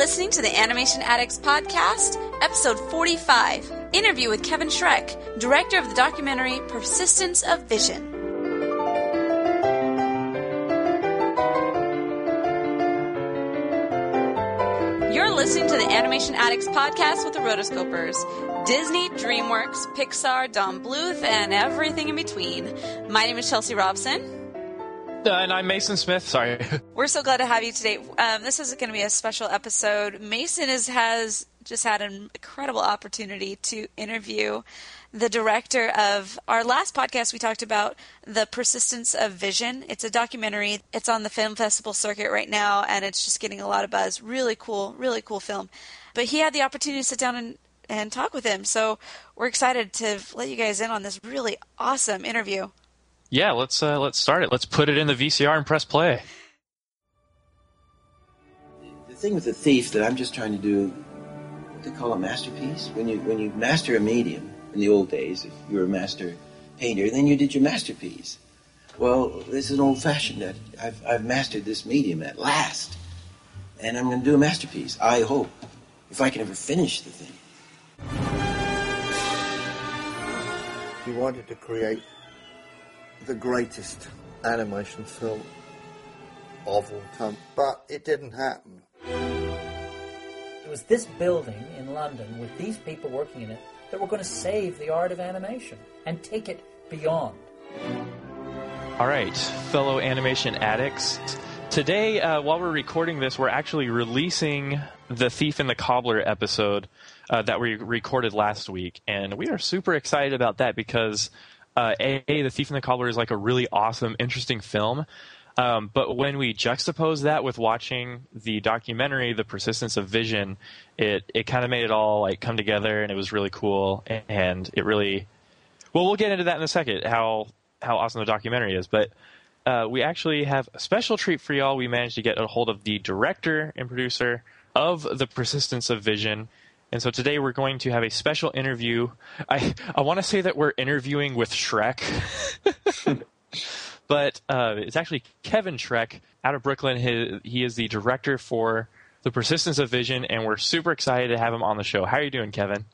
listening to the Animation Addicts Podcast, episode 45 interview with Kevin Schreck, director of the documentary Persistence of Vision. You're listening to the Animation Addicts Podcast with the Rotoscopers. Disney, DreamWorks, Pixar, Don Bluth, and everything in between. My name is Chelsea Robson. Uh, and I'm Mason Smith. Sorry. We're so glad to have you today. Um, this is going to be a special episode. Mason is, has just had an incredible opportunity to interview the director of our last podcast. We talked about the persistence of vision. It's a documentary. It's on the film festival circuit right now, and it's just getting a lot of buzz. Really cool, really cool film. But he had the opportunity to sit down and and talk with him. So we're excited to let you guys in on this really awesome interview. Yeah, let's uh, let's start it. Let's put it in the VCR and press play. The thing with the thief that I'm just trying to do, what they call a masterpiece. When you when you master a medium in the old days, if you were a master painter, then you did your masterpiece. Well, this is an old fashioned that I've I've mastered this medium at last, and I'm going to do a masterpiece. I hope, if I can ever finish the thing. He wanted to create the greatest animation film of all time, but it didn't happen. It was this building in London with these people working in it that were going to save the art of animation and take it beyond. All right, fellow animation addicts. Today, uh, while we're recording this, we're actually releasing the Thief and the Cobbler episode uh, that we recorded last week, and we are super excited about that because uh, a, the Thief and the Cobbler is like a really awesome, interesting film. Um, but when we juxtapose that with watching the documentary, The Persistence of Vision, it it kind of made it all like come together, and it was really cool, and it really. Well, we'll get into that in a second. How how awesome the documentary is, but. Uh, we actually have a special treat for y'all. We managed to get a hold of the director and producer of The Persistence of Vision, and so today we're going to have a special interview. I I want to say that we're interviewing with Shrek, but uh, it's actually Kevin Schreck out of Brooklyn. He, he is the director for The Persistence of Vision, and we're super excited to have him on the show. How are you doing, Kevin?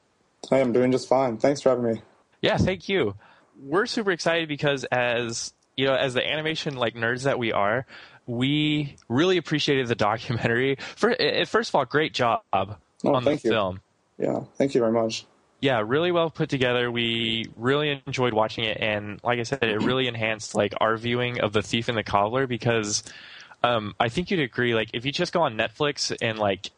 I am doing just fine. Thanks for having me. Yeah, thank you. We're super excited because as you know, as the animation like nerds that we are, we really appreciated the documentary. First of all, great job oh, on the film. Yeah, thank you very much. Yeah, really well put together. We really enjoyed watching it, and like I said, it really enhanced like our viewing of the Thief and the Cobbler because um, I think you'd agree. Like, if you just go on Netflix and like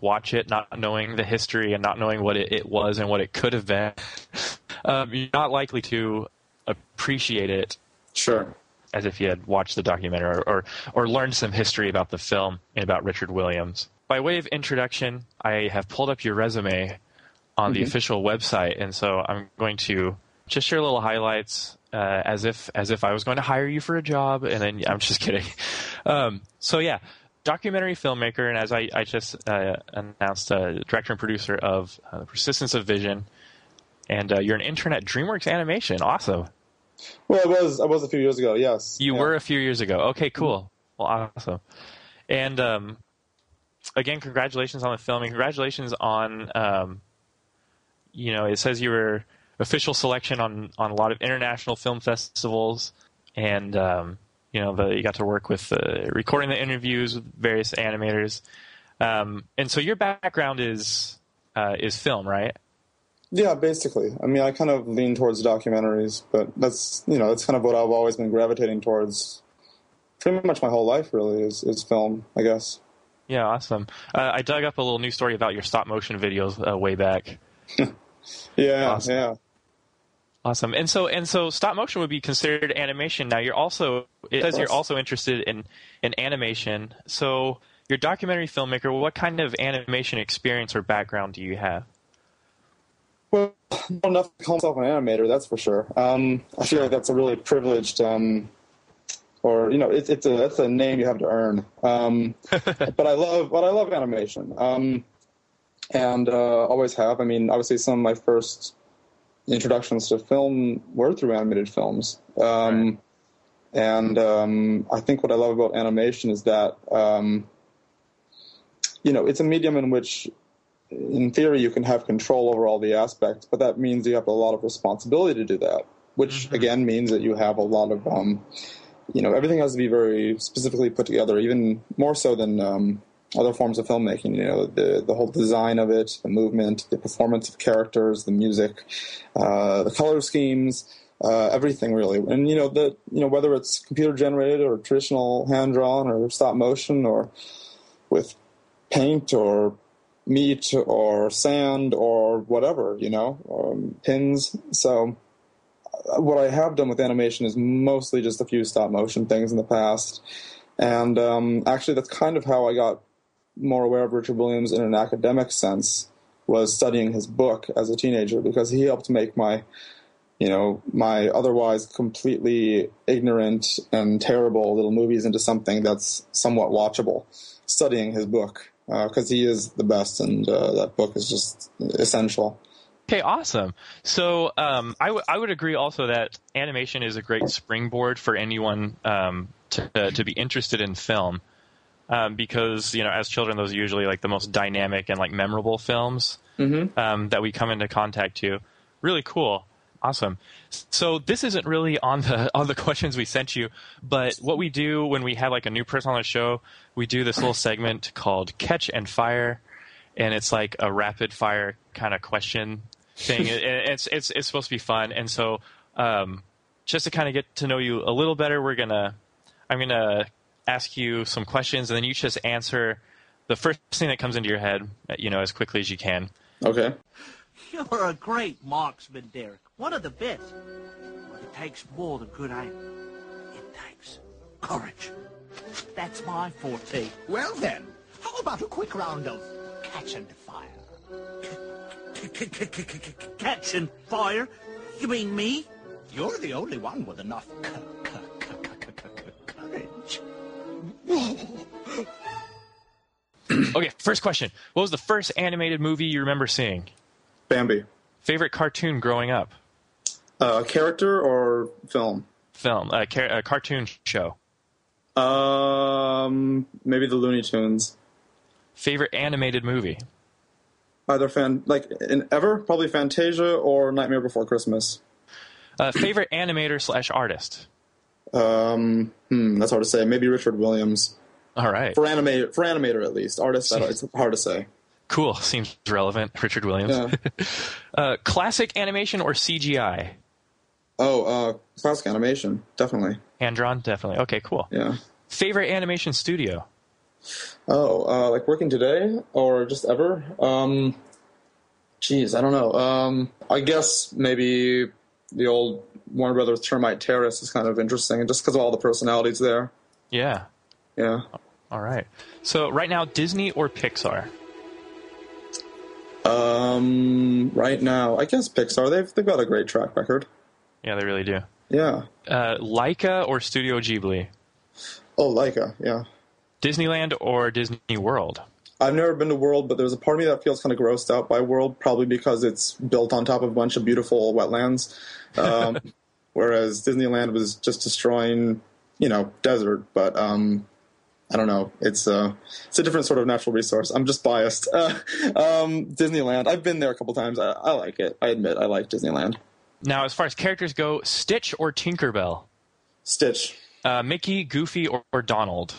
watch it, not knowing the history and not knowing what it, it was and what it could have been, um, you're not likely to appreciate it. Sure. As if you had watched the documentary or, or, or learned some history about the film and about Richard Williams by way of introduction, I have pulled up your resume on mm-hmm. the official website, and so I'm going to just share a little highlights uh, as if as if I was going to hire you for a job, and then I'm just kidding. Um, so yeah, documentary filmmaker, and as I, I just uh, announced, uh, director and producer of uh, Persistence of Vision, and uh, you're an intern at DreamWorks Animation. Awesome. Well, I was I was a few years ago. Yes, you yeah. were a few years ago. Okay, cool. Well, awesome. And um, again, congratulations on the film and congratulations on, um, you know, it says you were official selection on, on a lot of international film festivals and, um, you know, the, you got to work with uh, recording the interviews with various animators. Um, and so your background is, uh, is film, right? Yeah, basically. I mean, I kind of lean towards documentaries, but that's, you know, that's kind of what I've always been gravitating towards pretty much my whole life really is, is film, I guess. Yeah, awesome. Uh, I dug up a little news story about your stop motion videos uh, way back. yeah, awesome. yeah. Awesome. And so and so stop motion would be considered animation. Now you're also it says you're also interested in in animation. So you're a documentary filmmaker. What kind of animation experience or background do you have? Well, not enough to call myself an animator, that's for sure. Um, I feel like that's a really privileged um, or you know, it's it's a that's a name you have to earn. Um, but I love, but I love animation, um, and uh, always have. I mean, obviously, some of my first introductions to film were through animated films. Um, right. And um, I think what I love about animation is that um, you know, it's a medium in which, in theory, you can have control over all the aspects, but that means you have a lot of responsibility to do that, which Mm-hmm. again means that you have a lot of, um, you know, everything has to be very specifically put together, even more so than um, other forms of filmmaking. You know, the the whole design of it, the movement, the performance of characters, the music, uh, the color schemes. Uh, everything really, and you know the you know whether it's computer generated or traditional hand drawn or stop motion or with paint or meat or sand or whatever, you know, um, pins. So, what I have done with animation is mostly just a few stop motion things in the past. And um, actually, that's kind of how I got more aware of Richard Williams in an academic sense, was studying his book as a teenager because he helped make my you know, my otherwise completely ignorant and terrible little movies into something that's somewhat watchable. Studying his book because he is the best, and uh, that book is just essential. Okay, awesome. So um, I, w- I would agree also that animation is a great springboard for anyone um, to, uh, to be interested in film. Um, because you know, as children, those are usually like the most dynamic and like memorable films um, that we come into contact to. Really cool, awesome. So this isn't really on the on the questions we sent you, but what we do when we have like a new person on the show, we do this little segment called Catch and Fire, and it's like a rapid fire kind of question thing. It- it's it's it's supposed to be fun, and so um, just to kind of get to know you a little better, we're gonna I'm gonna ask you some questions, and then you just answer the first thing that comes into your head, you know, as quickly as you can. Okay. You're a great marksman, Derek. One of the best. But it takes more than good aim. It takes courage. That's my forte. Well then, how about a quick round of catch and fire? Catch and fire? You mean me? You're the only one with enough courage. Okay, first question: What was the first animated movie you remember seeing? Bambi. Favorite cartoon growing up? Uh, character or film? Film, uh, car- uh, cartoon show. Um, maybe the Looney Tunes. Favorite animated movie? Either fan like in ever probably Fantasia or Nightmare Before Christmas. Uh, favorite animator slash artist? Um, hmm, that's hard to say. Maybe Richard Williams All right, for animator, for animator at least. Artist, it's hard to say. cool. Seems relevant. Richard Williams. Yeah. uh, classic animation or CGI? Oh, uh, classic animation, definitely. Hand drawn, definitely. Okay, cool. Yeah. Favorite animation studio? Oh, uh, like working today or just ever? Um, geez, I don't know. Um, I guess maybe the old Warner Brothers Termite Terrace is kind of interesting, just because of all the personalities there. Yeah. Yeah. All right. So right now, Disney or Pixar? Um, right now, I guess Pixar. They've they've got a great track record. Yeah, they really do. Yeah. Uh, Laika or Studio Ghibli? Oh, Laika. Yeah. Disneyland or Disney World? I've never been to World, but there's a part of me that feels kind of grossed out by World, probably because it's built on top of a bunch of beautiful wetlands, um, whereas Disneyland was just destroying, you know, desert. But um, I don't know. It's uh, it's a different sort of natural resource. I'm just biased. Uh, um, Disneyland. I've been there a couple times. I, I like it. I admit I like Disneyland. Now, as far as characters go, Stitch or Tinkerbell? Stitch. Uh, Mickey, Goofy, or, or Donald?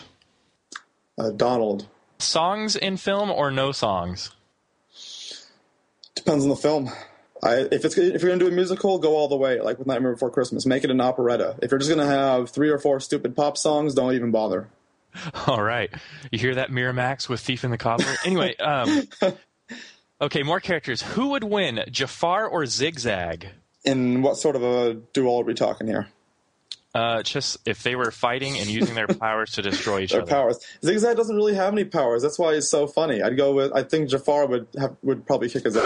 Uh, Donald. Songs in film or no songs? Depends on the film. I, if it's if you're gonna do a musical, go all the way. Like with Nightmare Before Christmas, make it an operetta. If you're just gonna have three or four stupid pop songs, don't even bother. All right. You hear that, Miramax with Thief and the Cobbler? Anyway, um, okay, more characters. Who would win, Jafar or Zigzag? In what sort of a duel are we talking here? Uh, just if they were fighting and using their powers to destroy each Their other. powers. Zigzag doesn't really have any powers. That's why he's so funny. I'd go with. I think Jafar would have, would probably kick his ass.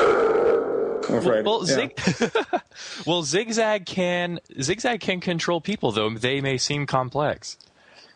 I'm afraid. Well, Yeah. Zig- well, Zigzag can Zigzag can control people, though they may seem complex.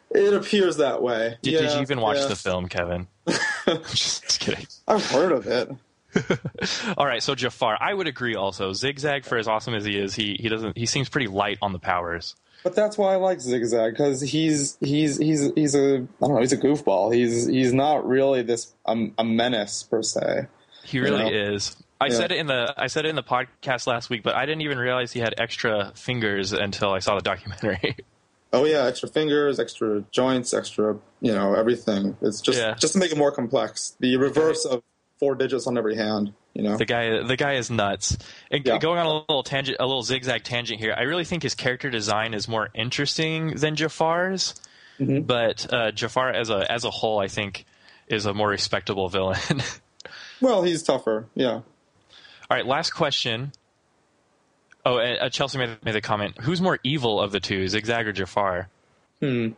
It appears that way. Did, Yeah, did you even watch yeah. the film, Kevin? just, just kidding. I've heard of it. All right, so Jafar, I would agree. Also, Zigzag, for as awesome as he is, he he doesn't he seems pretty light on the powers. But that's why I like Zigzag because he's he's he's he's a I don't know he's a goofball. He's he's not really this um, a menace per se. He really You know? is. I Yeah. said it in the I said it in the podcast last week, but I didn't even realize he had extra fingers until I saw the documentary. Oh yeah, extra fingers, extra joints, extra you know everything. It's just Yeah. just to make it more complex. The reverse of four digits on every hand. You know. the guy the guy is nuts. And Yeah. going on a little tangent, a little zigzag tangent here. I really think his character design is more interesting than Jafar's, Mm-hmm. but uh, Jafar as a as a whole, I think, is a more respectable villain. Well, he's tougher. Yeah. All right, last question. Oh, uh, Chelsea made, made the comment. Who's more evil of the two, Zigzag or Jafar? Hmm.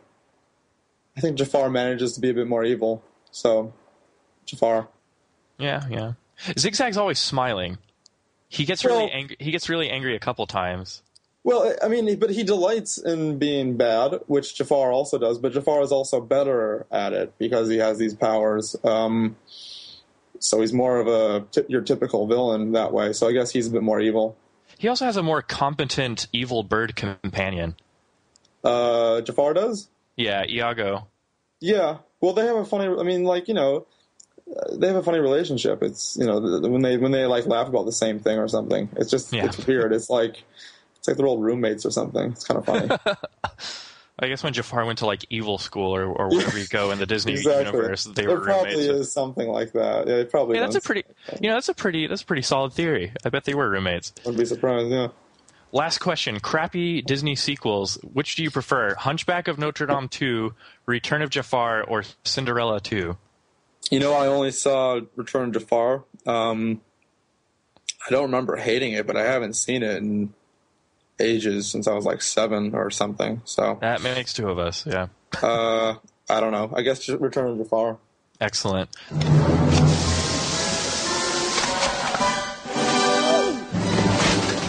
I think Jafar manages to be a bit more evil. So, Jafar. Yeah, yeah. Zigzag's always smiling. He gets Well- really angry. He gets really angry a couple times. Well, I mean, but he delights in being bad, which Jafar also does. But Jafar is also better at it because he has these powers. Um, so he's more of a t- your typical villain that way. So I guess he's a bit more evil. He also has a more competent evil bird companion. Uh, Jafar does. Yeah, Iago. Yeah. Well, they have a funny. I mean, like you know, they have a funny relationship. It's you know when they when they like laugh about the same thing or something. It's just Yeah. it's weird. It's like it's like they're old roommates or something. It's kind of funny. I guess when Jafar went to like evil school or, or wherever you go in the Disney exactly. universe, they there were probably roommates. is something like that. Yeah, they probably. Yeah, that's a done pretty, you know, that's a pretty, that's a pretty solid theory. I bet they were roommates. Wouldn't be surprised. Yeah. Last question: Crappy Disney sequels. Which do you prefer? Hunchback of Notre Dame two, Return of Jafar, or Cinderella two? You know, I only saw Return of Jafar. Um, I don't remember hating it, but I haven't seen it in ages since I was like seven or something. So That makes two of us. Yeah, uh, I don't know. I guess just Return of Jafar. excellent.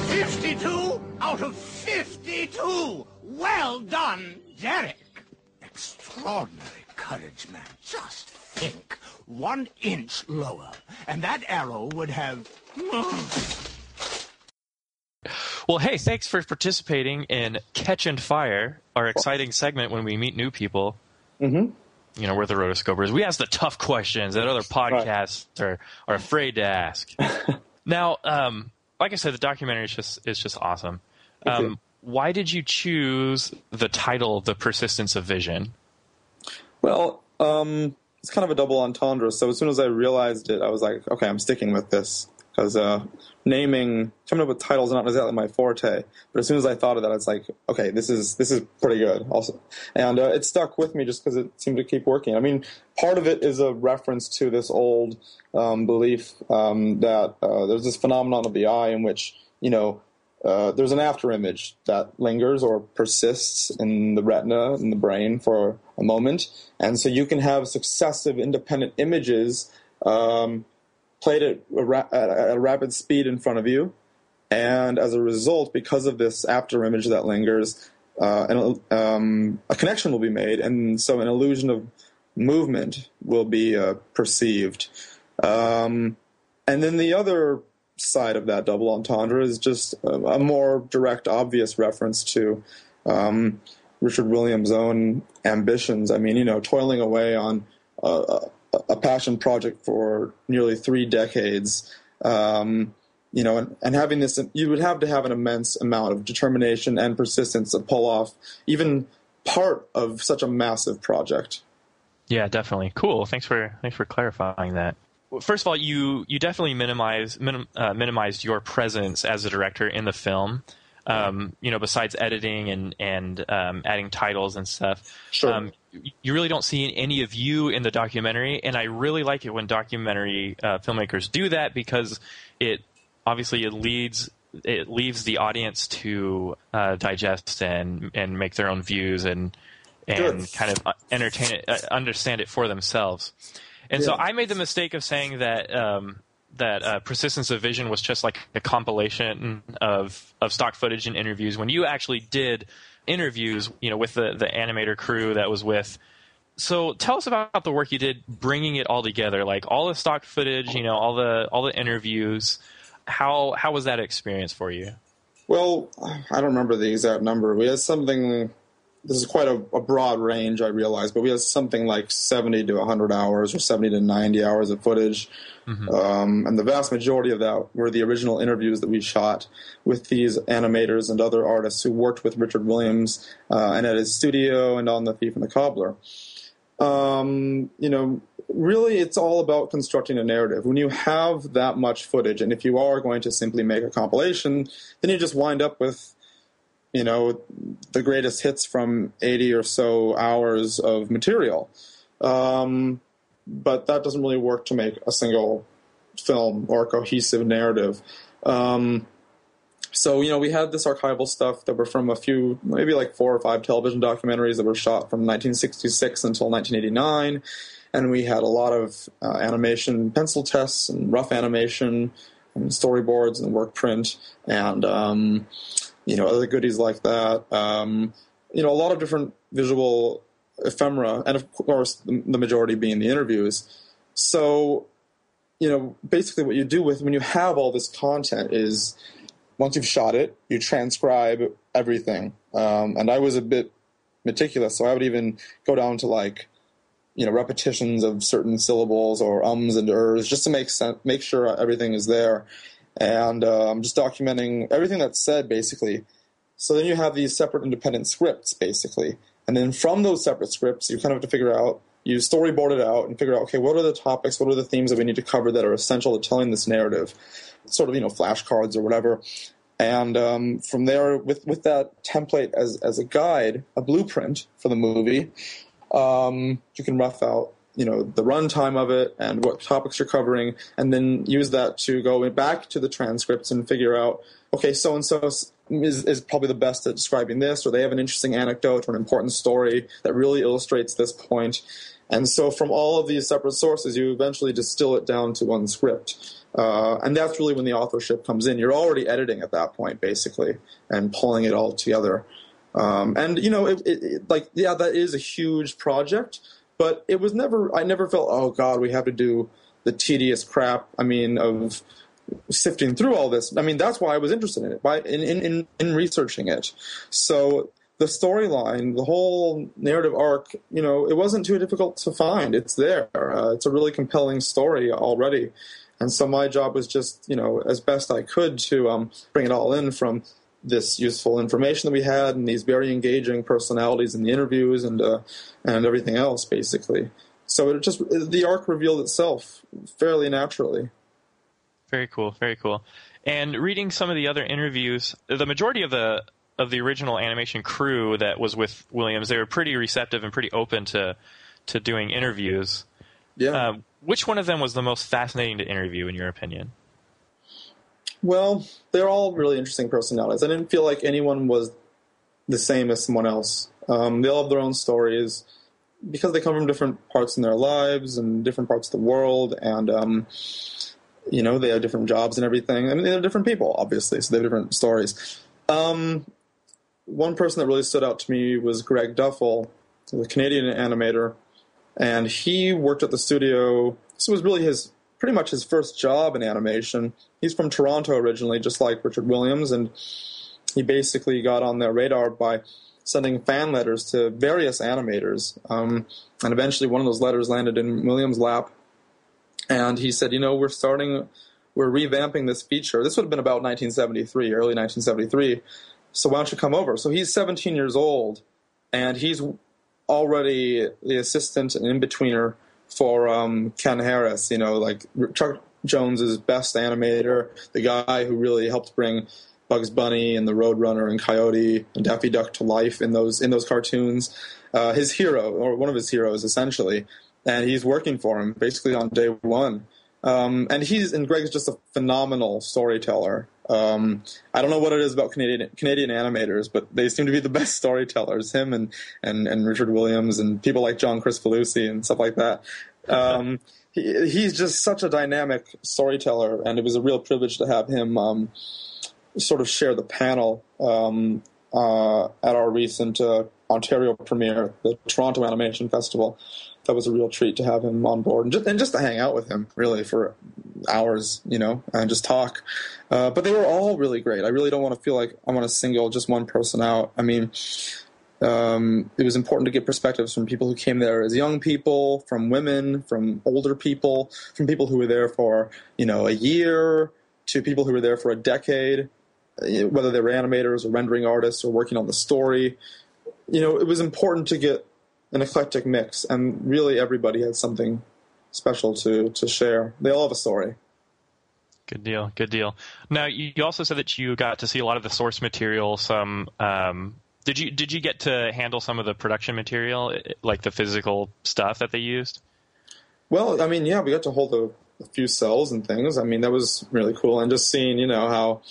52 out of 52. Well done, Derek. Extraordinary courage, man. Just think. One inch lower, and that arrow would have. Well, hey, thanks for participating in Catch and Fire, our exciting segment when we meet new people. Mm-hmm. You know, we're the rotoscopers. We ask the tough questions that other podcasts are, are afraid to ask. now, um, like I said, the documentary is just is just awesome. Um, why did you choose the title "The Persistence of Vision"? Well, um, it's kind of a double entendre. So as soon as I realized it, I was like, okay, I'm sticking with this because uh, naming, coming up with titles is not exactly my forte. But as soon as I thought of that, it's like, okay, this is this is pretty good. Also, and uh, it stuck with me just because it seemed to keep working. I mean, part of it is a reference to this old um, belief um, that uh, there's this phenomenon of the eye in which you know uh, there's an after image that lingers or persists in the retina in the brain for a moment, and so you can have successive independent images um, played at a, ra- at a rapid speed in front of you, and as a result, because of this after image that lingers, uh, um, a connection will be made, and so an illusion of movement will be uh, perceived. Um, and then the other side of that double entendre is just a, a more direct, obvious reference to um, Richard Williams' own ambitions. I mean, you know, toiling away on a, a, a passion project for nearly three decades. Um, you know, and, and having this, you would have to have an immense amount of determination and persistence to pull off even part of such a massive project. Yeah, definitely. Cool. Thanks for thanks for clarifying that. First of all, you you definitely minimize minim, uh, minimized your presence as a director in the film. Um, you know, besides editing and and um, adding titles and stuff, Sure. um, you really don't see any of you in the documentary. And I really like it when documentary uh, filmmakers do that because it obviously it leads it leaves the audience to uh, digest and and make their own views and and Good. kind of uh, entertain it, uh, understand it for themselves. And so I made the mistake of saying that um, that uh, Persistence of Vision was just like a compilation of of stock footage and interviews. When you actually did interviews, you know, with the the animator crew that was with. So tell us about the work you did, bringing it all together, like all the stock footage, you know, all the all the interviews. How how was that experience for you? Well, I don't remember the exact number. We had something. This is quite a, a broad range, I realize, but we had something like 70 to 100 hours or 70 to 90 hours of footage. Mm-hmm. Um, and the vast majority of that were the original interviews that we shot with these animators and other artists who worked with Richard Williams uh, and at his studio and on The Thief and the Cobbler. Um, you know, really it's all about constructing a narrative. When you have that much footage, and if you are going to simply make a compilation, then you just wind up with, you know, the greatest hits from 80 or so hours of material. Um, but that doesn't really work to make a single film or cohesive narrative. Um, so you know we had this archival stuff that were from a few maybe like four or five television documentaries that were shot from 1966 until 1989 and we had a lot of uh, animation pencil tests and rough animation and storyboards and work print and um, you know other goodies like that. Um, you know, a lot of different visual ephemera, and of course, the majority being the interviews. So, you know, basically, what you do with when you have all this content is once you've shot it, you transcribe everything. Um, and I was a bit meticulous, so I would even go down to like you know repetitions of certain syllables or ums and ers just to make sense, make sure everything is there, and uh, I'm just documenting everything that's said basically. So then you have these separate independent scripts basically, and then from those separate scripts you kind of have to figure out you storyboard it out and figure out okay what are the topics what are the themes that we need to cover that are essential to telling this narrative? Sort of you know flashcards or whatever. And um, from there with with that template as as a guide a blueprint for the movie um, you can rough out you know the runtime of it and what topics you're covering, and then use that to go back to the transcripts and figure out okay, so and so is is probably the best at describing this, or they have an interesting anecdote or an important story that really illustrates this point. And so, from all of these separate sources, you eventually distill it down to one script. Uh, and that's really when the authorship comes in. You're already editing at that point, basically, and pulling it all together. Um, and you know, it, it, it, like yeah, that is a huge project, but it was never. I never felt, oh God, we have to do the tedious crap. I mean, of sifting through all this. I mean, that's why I was interested in it, by in in, in researching it. So the storyline, the whole narrative arc, you know, it wasn't too difficult to find. It's there. Uh, it's a really compelling story already. And so my job was just, you know, as best I could to um, bring it all in from this useful information that we had and these very engaging personalities in the interviews and uh, and everything else basically. So it just the arc revealed itself fairly naturally. Very cool, very cool. And reading some of the other interviews, the majority of the of the original animation crew that was with Williams, they were pretty receptive and pretty open to to doing interviews. Yeah. Uh, which one of them was the most fascinating to interview, in your opinion? Well, they're all really interesting personalities. I didn't feel like anyone was the same as someone else. Um, they all have their own stories because they come from different parts in their lives and different parts of the world, and um, you know they have different jobs and everything. I mean, they're different people, obviously, so they have different stories. Um, one person that really stood out to me was Greg Duffell, the Canadian animator, and he worked at the studio. This was really his pretty much his first job in animation. He's from Toronto originally, just like Richard Williams, and he basically got on their radar by sending fan letters to various animators. Um, and eventually, one of those letters landed in Williams' lap. And he said, You know, we're starting, we're revamping this feature. This would have been about 1973, early 1973. So why don't you come over? So he's 17 years old, and he's already the assistant and in betweener for um, Ken Harris. You know, like Chuck Jones's best animator, the guy who really helped bring Bugs Bunny and the Roadrunner and Coyote and Daffy Duck to life in those in those cartoons. Uh, his hero, or one of his heroes, essentially, and he's working for him basically on day one. Um, and he's and Greg's just a phenomenal storyteller. Um, I don't know what it is about Canadian Canadian animators, but they seem to be the best storytellers. Him and and, and Richard Williams and people like John Kricfalusi and stuff like that. Um, he, he's just such a dynamic storyteller, and it was a real privilege to have him um, sort of share the panel um, uh, at our recent uh, Ontario premiere, the Toronto Animation Festival. That was a real treat to have him on board and just, and just to hang out with him, really, for hours, you know, and just talk. Uh, but they were all really great. I really don't want to feel like I want to single just one person out. I mean, um, it was important to get perspectives from people who came there as young people, from women, from older people, from people who were there for you know a year, to people who were there for a decade, uh, whether they were animators or rendering artists or working on the story. You know, it was important to get an eclectic mix, and really everybody had something special to to share. They all have a story. Good deal. Good deal. Now, you also said that you got to see a lot of the source material. Some um, did you did you get to handle some of the production material, like the physical stuff that they used? Well, I mean, yeah, we got to hold a, a few cells and things. I mean, that was really cool, and just seeing, you know, how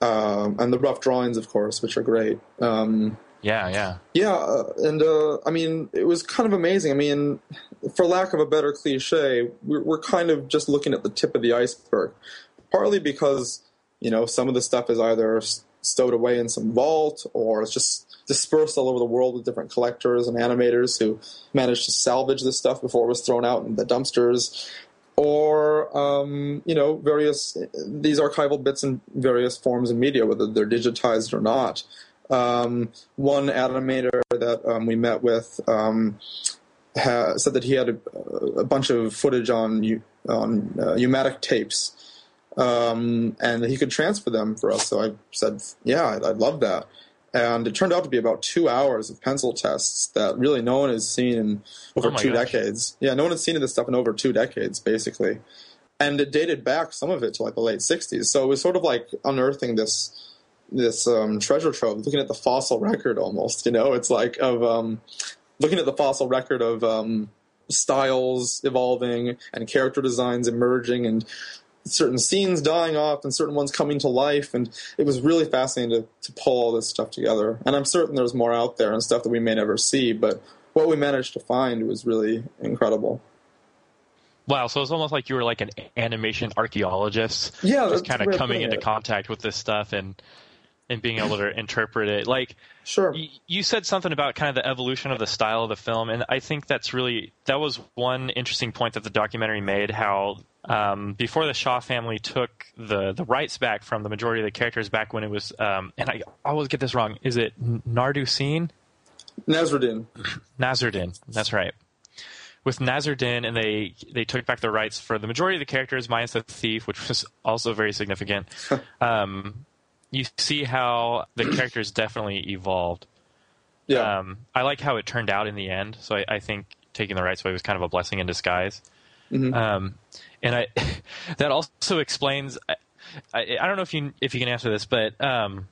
um, and the rough drawings, of course, which are great. Um, yeah, yeah, yeah, uh, and uh, I mean, it was kind of amazing. I mean, for lack of a better cliche, we're, we're kind of just looking at the tip of the iceberg, partly because you know some of the stuff is either stowed away in some vault or it's just dispersed all over the world with different collectors and animators who managed to salvage this stuff before it was thrown out in the dumpsters. Or um, you know various these archival bits in various forms of media whether they're digitized or not. Um, one animator that um, we met with um, ha- said that he had a, a bunch of footage on on uh, U-matic tapes um, and he could transfer them for us. So I said, yeah, I'd, I'd, love that. And it turned out to be about two hours of pencil tests that really no one has seen in over oh two gosh. decades. Yeah, no one has seen this stuff in over two decades, basically. And it dated back some of it to like the late '60s. So it was sort of like unearthing this this um, treasure trove, looking at the fossil record almost. You know, it's like of um, looking at the fossil record of um, styles evolving and character designs emerging and certain scenes dying off and certain ones coming to life. And it was really fascinating to, to pull all this stuff together. And i'm certain there's more out there and stuff that we may never see but what we managed to find was really incredible. Wow, so it's almost like you were like an animation archaeologist, yeah, just kind of coming into it. contact with this stuff and and being able to interpret it. Like, sure, y- you said something about kind of the evolution of the style of the film, and I think that's really that was one interesting point that the documentary made. How um, before the Shah family took the the rights back from the majority of the characters back when it was, um, and I always get this wrong. Is it Nardusin? Nasruddin. Nasruddin. That's right. With Nasruddin, and they they took back the rights for the majority of the characters, minus the thief, which was also very significant. um, you see how the characters definitely evolved. Yeah. Um, I like how it turned out in the end. So I, I, think taking the rights away was kind of a blessing in disguise. Mm-hmm. Um, and I that also explains. I, I, I, don't know if you if you can answer this, but um,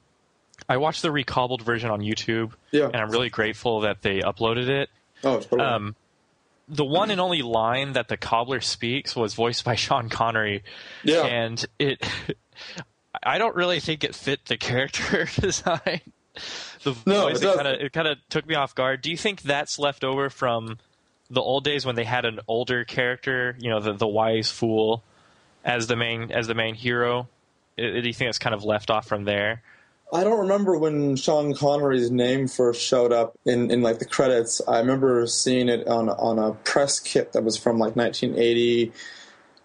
I watched the recobbled version on YouTube, yeah. and I'm really grateful that they uploaded it. Oh, totally. Um, the one and only line that the cobbler speaks was voiced by Sean Connery, yeah. and it. I don't really think it fit the character design. The no, voice, it kind of it kind of took me off guard. Do you think that's left over from the old days when they had an older character, you know, the the wise fool, as the main as the main hero. Do you think it's kind of left off from there? I don't remember when Sean Connery's name first showed up in, in like the credits. I remember seeing it on on a press kit that was from like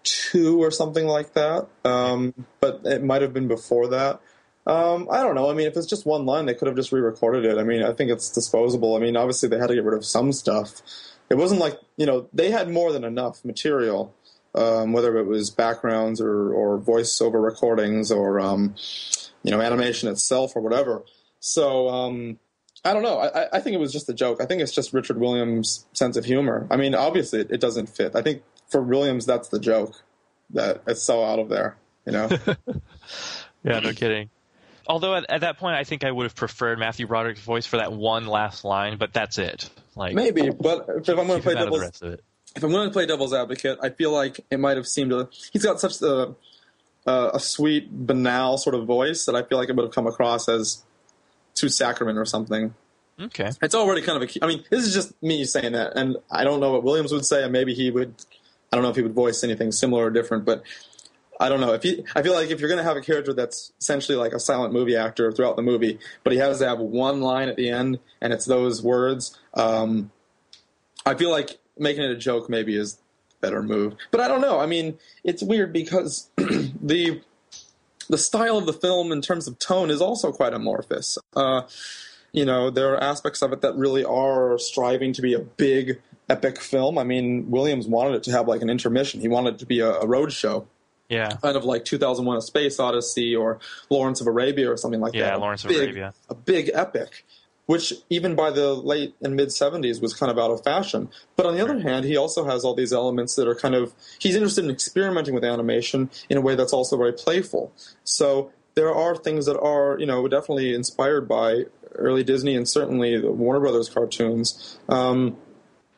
1982 or something like that. Um, but it might have been before that. Um, I don't know. I mean, if it's just one line, they could have just re-recorded it. I mean, I think it's disposable. I mean, obviously they had to get rid of some stuff it wasn't like you know they had more than enough material, um, whether it was backgrounds or or voiceover recordings or um, you know animation itself or whatever. So um, I don't know. I, I, think it was just a joke. I think it's just Richard Williams' sense of humor. I mean, obviously it, it doesn't fit. I think for Williams that's the joke that it's so out of there. You know. yeah, no kidding. Although at, at, that point, I think I would have preferred Matthew Broderick's voice for that one last line, but that's it. Like maybe, but if I'm going to play devil's, if I'm going to play devil's advocate, I feel like it might have seemed to, he's got such a uh, a sweet, banal sort of voice that I feel like it would have come across as too saccharine or something. Okay, it's already kind of a. I mean, this is just me saying that, and I don't know what Williams would say, and maybe he would. I don't know if he would voice anything similar or different, but I don't know if you. I feel like if you're going to have a character that's essentially like a silent movie actor throughout the movie, but he has to have one line at the end, and it's those words. Um, I feel like making it a joke maybe is better move, But I don't know. I mean, it's weird because the the style of the film in terms of tone is also quite amorphous. Uh, you know, there are aspects of it that really are striving to be a big epic film. I mean, Williams wanted it to have like an intermission. He wanted it to be a, a road show. Yeah. Kind of like 2001: A Space Odyssey or Lawrence of Arabia or something like Yeah, that. A Lawrence of big- Arabia. A big epic, which even by the late and mid 70s was kind of out of fashion. But on the other hand, he also has all these elements that are kind of he's interested in experimenting with animation in a way that's also very playful. So there are things that are, you know, definitely inspired by early Disney and certainly the Warner Brothers cartoons. Um,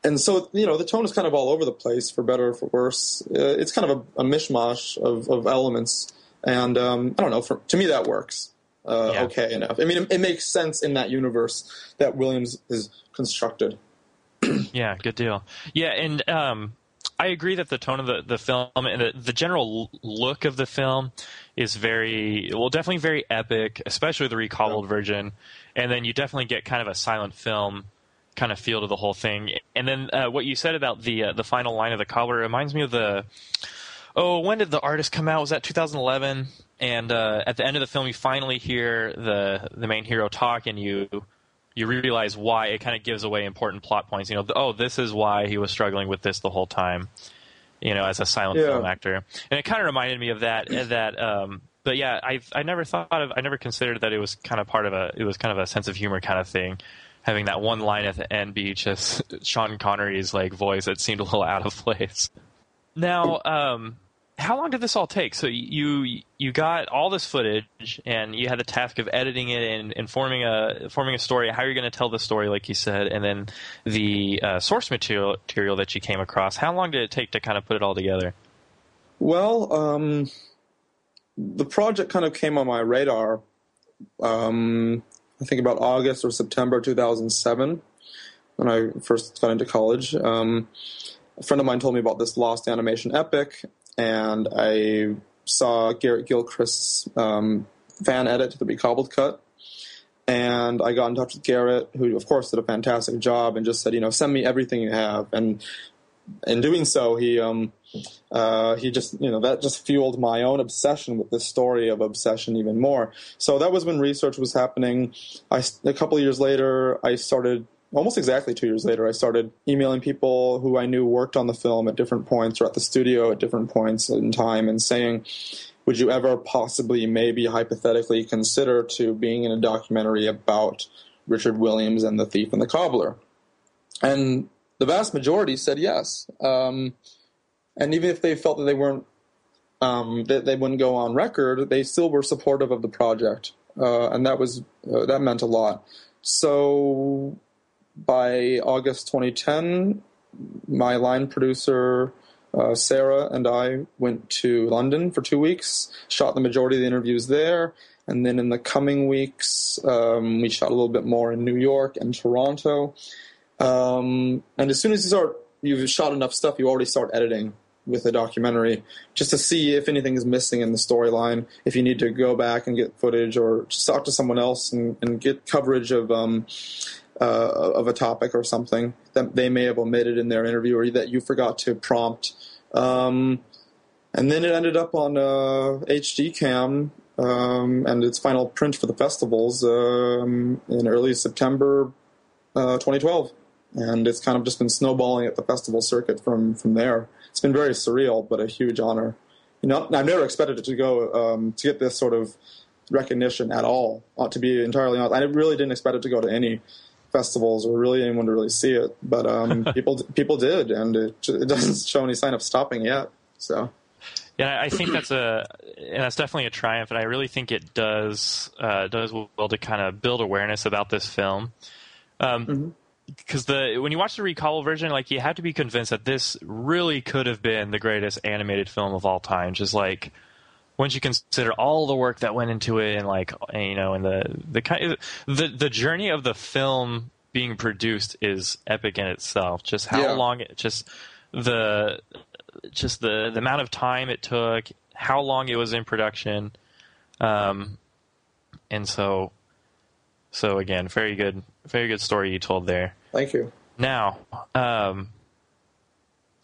and so you know the tone is kind of all over the place for better or for worse uh, it's kind of a, a mishmash of, of elements and um, i don't know for, to me that works uh, Yeah. okay enough i mean it, it makes sense in that universe that williams is constructed Yeah, good deal. Yeah, and um, I agree that the tone of the, the film and the, the general look of the film is very, well, definitely very epic, especially the recobbled version. And then you definitely get kind of a silent film kind of feel to the whole thing. And then uh, what you said about the uh, the final line of the cobbler reminds me of the oh, when did the artist come out? Was that 2011? And uh, at the end of the film, you finally hear the the main hero talk, and you you realize why it kind of gives away important plot points. You know, oh, this is why he was struggling with this the whole time. You know, as a silent Yeah. film actor, and it kind of reminded me of that. uh, That, um, but yeah, I I never thought of, I never considered that it was kind of part of a, it was kind of a sense of humor kind of thing. Having that one line at the end be just Sean Connery's like voice that seemed a little out of place. Now, um, how long did this all take? So you you got all this footage, and you had the task of editing it and, and forming a forming a story. How are you're going to tell the story, like you said, and then the uh, source material material that you came across. How long did it take to kind of put it all together? well um, the project kind of came on my radar um, i think about august or september 2007 when i first got into college. Um, a friend of mine told me about this lost animation epic and i saw garrett gilchrist's um, fan edit to the recobbled cut. And i got in touch with garrett who of course did a fantastic job and just said you know send me everything you have. And in doing so he um, uh, he just you know that just fueled my own obsession with this story of obsession even more. So that was when research was happening. I, a couple years later i started almost exactly two years later i started emailing people who i knew worked on the film at different points or at the studio at different points in time and saying would you ever possibly maybe hypothetically consider to being in a documentary about richard williams and the thief and the cobbler? And the vast majority said yes. Um, and even if they felt that they weren't um, that they wouldn't go on record, they still were supportive of the project, uh, and that was uh, that meant a lot. So by August 2010, my line producer uh, Sarah and I went to London for two weeks, shot the majority of the interviews there, and then in the coming weeks, um, we shot a little bit more in New York and Toronto. Um, and as soon as you start, you've shot enough stuff, you already start editing with a documentary just to see if anything is missing in the storyline. If you need to go back and get footage, or just talk to someone else and, and get coverage of um, uh, of a topic or something that they may have omitted in their interview, or that you forgot to prompt. Um, and then it ended up on uh, HD cam um, and its final print for the festivals um, in early September uh, 2012, and it's kind of just been snowballing at the festival circuit from from there. It's been very surreal, but a huge honor. You know, I've never expected it to go um, to get this sort of recognition at all. uh, To be entirely honest, I really didn't expect it to go to any festivals or really anyone to really see it, but um, people people did, and it, it doesn't show any sign of stopping yet. So. Yeah, I think that's a and that's definitely a triumph, and I really think it does uh, does well to kind of build awareness about this film. Um, because the when you watch the recall version, like you have to be convinced that this really could have been the greatest animated film of all time. Just like once you consider all the work that went into it, and like you know, and the the kind the the journey of the film being produced is epic in itself. Just how Yeah. long it just the just the the amount of time it took, how long it was in production, um, and so so again, very good, very good story you told there. Thank you. Now, um,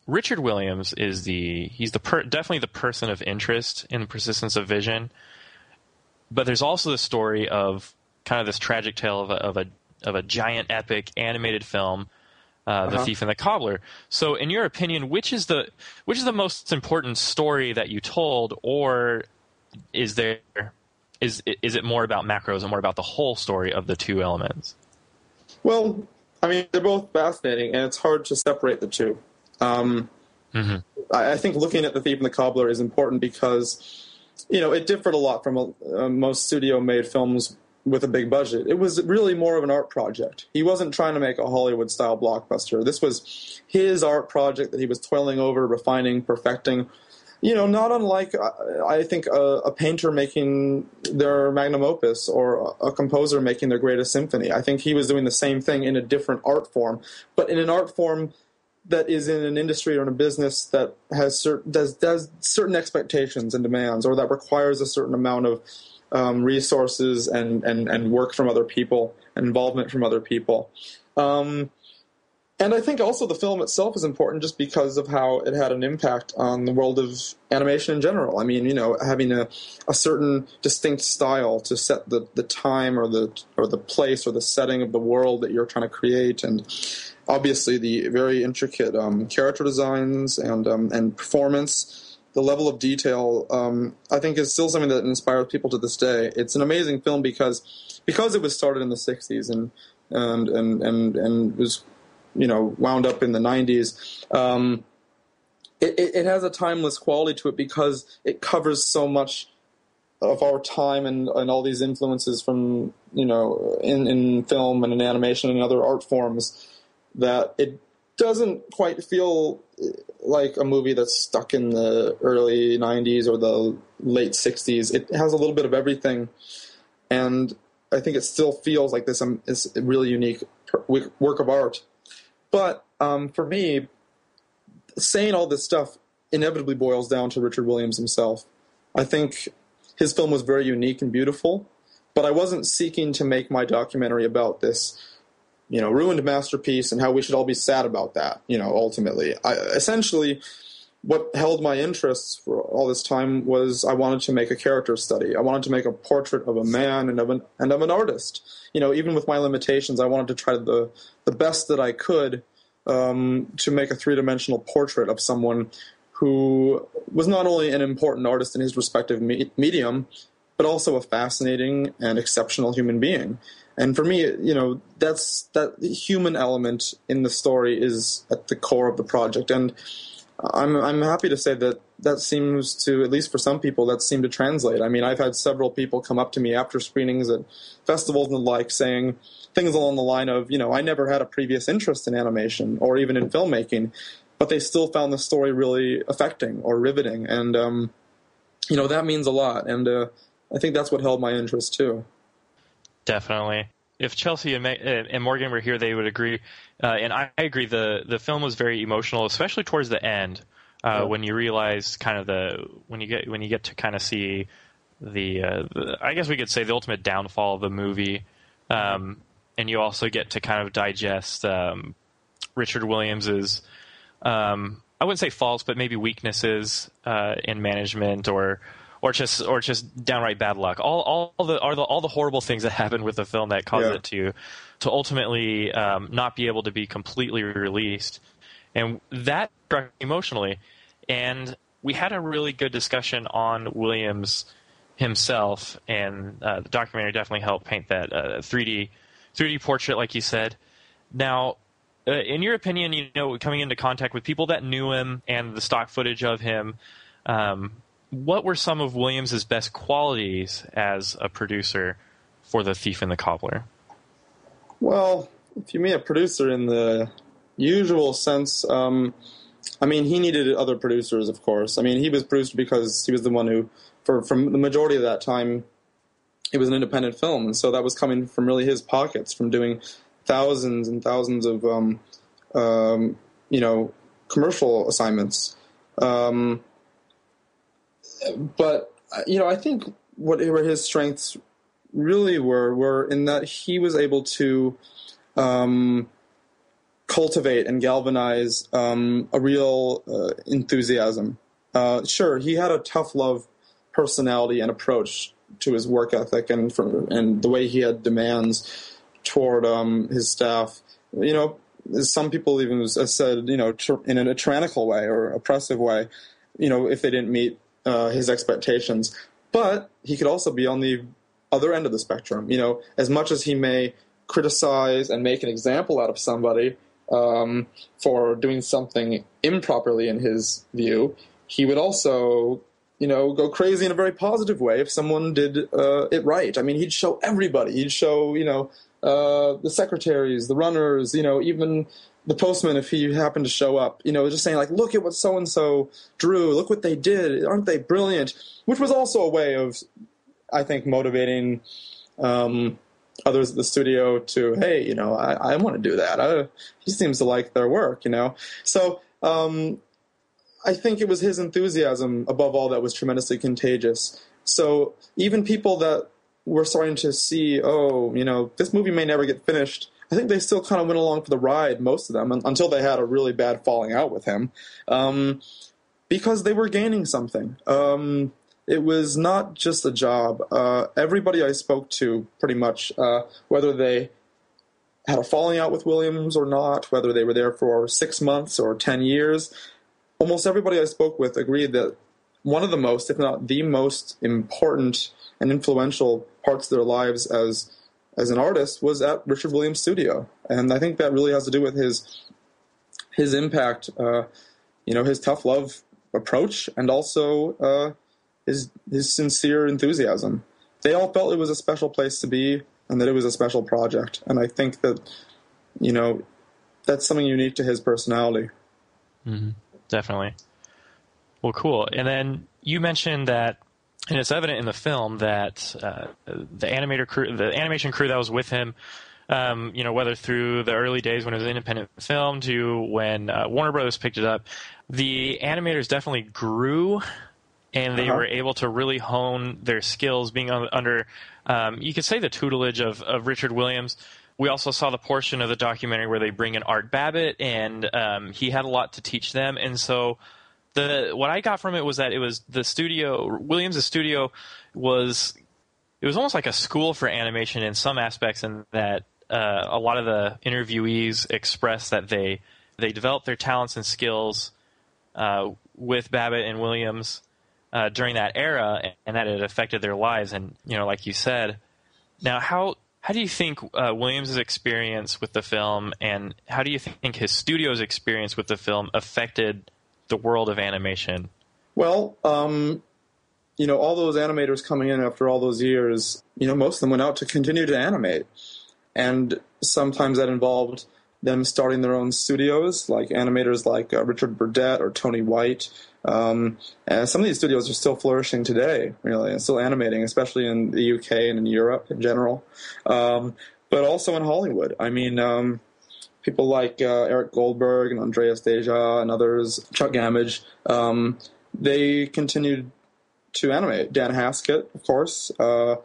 Richard Williams is the he's the per, definitely the person of interest in the Persistence of Vision, but there's also the story of kind of this tragic tale of a of a, of a giant epic animated film, uh, Uh-huh. The Thief and the Cobbler. So, in your opinion, which is the which is the most important story that you told, or is there is is it more about macros and more about the whole story of the two elements? Well, I mean, they're both fascinating, and it's hard to separate the two. Um, I, I think looking at the Thief and the Cobbler is important because, you know, it differed a lot from uh, most studio-made films with a big budget. It was really more of an art project. He wasn't trying to make a Hollywood-style blockbuster. This was his art project that he was toiling over, refining, perfecting. You know, not unlike uh, I think a, a painter making their magnum opus or a, composer making their greatest symphony. I think he was doing the same thing in a different art form, but in an art form that is in an industry or in a business that has certain does does certain expectations and demands, or that requires a certain amount of um, resources and, and and work from other people, involvement from other people. Um, and I think also the film itself is important just because of how it had an impact on the world of animation in general. I mean, you know, having a, a certain distinct style to set the, the time or the or the place or the setting of the world that you're trying to create, and obviously the very intricate um, character designs and um, and performance, the level of detail, um, I think is still something that inspires people to this day. It's an amazing film because because it was started in the '60s and and and and, and was you know wound up in the 90s um, it, it, has a timeless quality to it because it covers so much of our time and, and all these influences from you know in, in film and in animation and other art forms that it doesn't quite feel like a movie that's stuck in the early 90s or the late 60s it has a little bit of everything. And i think it still feels like this um, is a really unique work of art but um, for me, saying all this stuff inevitably boils down to Richard Williams himself. I think his film was very unique and beautiful, but I wasn't seeking to make my documentary about this, you know, ruined masterpiece and how we should all be sad about that. You know, ultimately, I, essentially, what held my interests for all this time was I wanted to make a character study. I wanted to make a portrait of a man and of an and of an artist. You know, even with my limitations, I wanted to try the the best that I could um, to make a three dimensional portrait of someone who was not only an important artist in his respective me- medium, but also a fascinating and exceptional human being. And for me, you know, that's that human element in the story is at the core of the project. And I'm I'm happy to say that that seems to at least for some people that seemed to translate. I mean, I've had several people come up to me after screenings at festivals and the like saying things along the line of, you know, I never had a previous interest in animation or even in filmmaking, but they still found the story really affecting or riveting, and um, you know that means a lot. And uh, I think that's what held my interest too. Definitely. If Chelsea and, Morgan were here, they would agree. Uh, and I, I agree. The the film was very emotional, especially towards the end, uh, Yeah. when you realize kind of the when you get when you get to kind of see the, uh, the I guess we could say the ultimate downfall of the movie, um, and you also get to kind of digest um, Richard Williams's um, I wouldn't say faults, but maybe weaknesses uh, in management or or just or just downright bad luck. All all the all the all the horrible things that happened with the film that caused Yeah. it to to ultimately um, not be able to be completely released, and that struck emotionally. And we had a really good discussion on Williams himself, and uh, the documentary definitely helped paint that uh, 3D 3D portrait, like you said. Now, uh, in your opinion, you know, coming into contact with people that knew him and the stock footage of him, um, what were some of Williams's best qualities as a producer for The Thief and the Cobbler? Well, if you mean a producer in the usual sense, um, I mean, he needed other producers, of course. I mean, he was produced because he was the one who, for from the majority of that time, it was an independent film, and so that was coming from really his pockets, from doing thousands and thousands of, um, um, you know, commercial assignments. Um, but uh, you know, I think what were his strengths really were were in that he was able to um, cultivate and galvanize um, a real uh, enthusiasm. Uh, sure, he had a tough love personality and approach to his work ethic and for, and the way he had demands toward um, his staff. You know, some people even said, you know, in a tyrannical way or oppressive way, you know, if they didn't meet uh, his expectations. But he could also be on the other end of the spectrum. You know, as much as he may criticize and make an example out of somebody um, for doing something improperly in his view, he would also you know, go crazy in a very positive way if someone did uh, it right. I mean, he'd show everybody. He'd show, you know, uh, the secretaries, the runners, you know, even the postman if he happened to show up. You know, just saying like, look at what so and so drew. Look what they did. Aren't they brilliant? Which was also a way of, I think, motivating um, others at the studio to, hey, you know, I, I want to do that. I, he seems to like their work, you know. So um, I think it was his enthusiasm above all that was tremendously contagious. So even people that were starting to see, oh, you know, this movie may never get finished. I think they still kind of went along for the ride, most of them, until they had a really bad falling out with him, um, because they were gaining something. Um, it was not just a job. Uh, everybody I spoke to, pretty much, uh, whether they had a falling out with Williams or not, whether they were there for six months or ten years, almost everybody I spoke with agreed that one of the most, if not the most important and influential parts of their lives as as an artist was at Richard Williams' studio, and I think that really has to do with his his impact, uh, you know, his tough love approach, and also uh, his his sincere enthusiasm. They all felt it was a special place to be, and that it was a special project, and I think that you know that's something unique to his personality. Mm-hmm definitely. Well, cool. And then you mentioned that, and it's evident in the film that uh, the animator crew, the animation crew that was with him, um, you know, whether through the early days when it was an independent film to when uh, Warner Brothers picked it up, the animators definitely grew, and they uh-huh. were able to really hone their skills, being under, um, you could say, the tutelage of, of Richard Williams we also saw the portion of the documentary where they bring in Art Babbitt, and um, he had a lot to teach them. And so, the what I got from it was that it was the studio Williams' studio was it was almost like a school for animation in some aspects, and that uh, a lot of the interviewees expressed that they they developed their talents and skills uh, with Babbitt and Williams uh, during that era, and that it affected their lives. And you know, like you said, now how how do you think uh, Williams' experience with the film and how do you think his studio's experience with the film affected the world of animation? Well, um, you know, all those animators coming in after all those years, you know, most of them went out to continue to animate. And sometimes that involved them starting their own studios, like animators like uh, Richard Burdett or Tony White. Um, and some of these studios are still flourishing today, really, and still animating, especially in the UK and in Europe in general, um, but also in Hollywood. I mean, um, people like uh, Eric Goldberg and Andreas Deja and others, Chuck Gammage, um, they continued to animate. Dan Haskett, of course. Uh,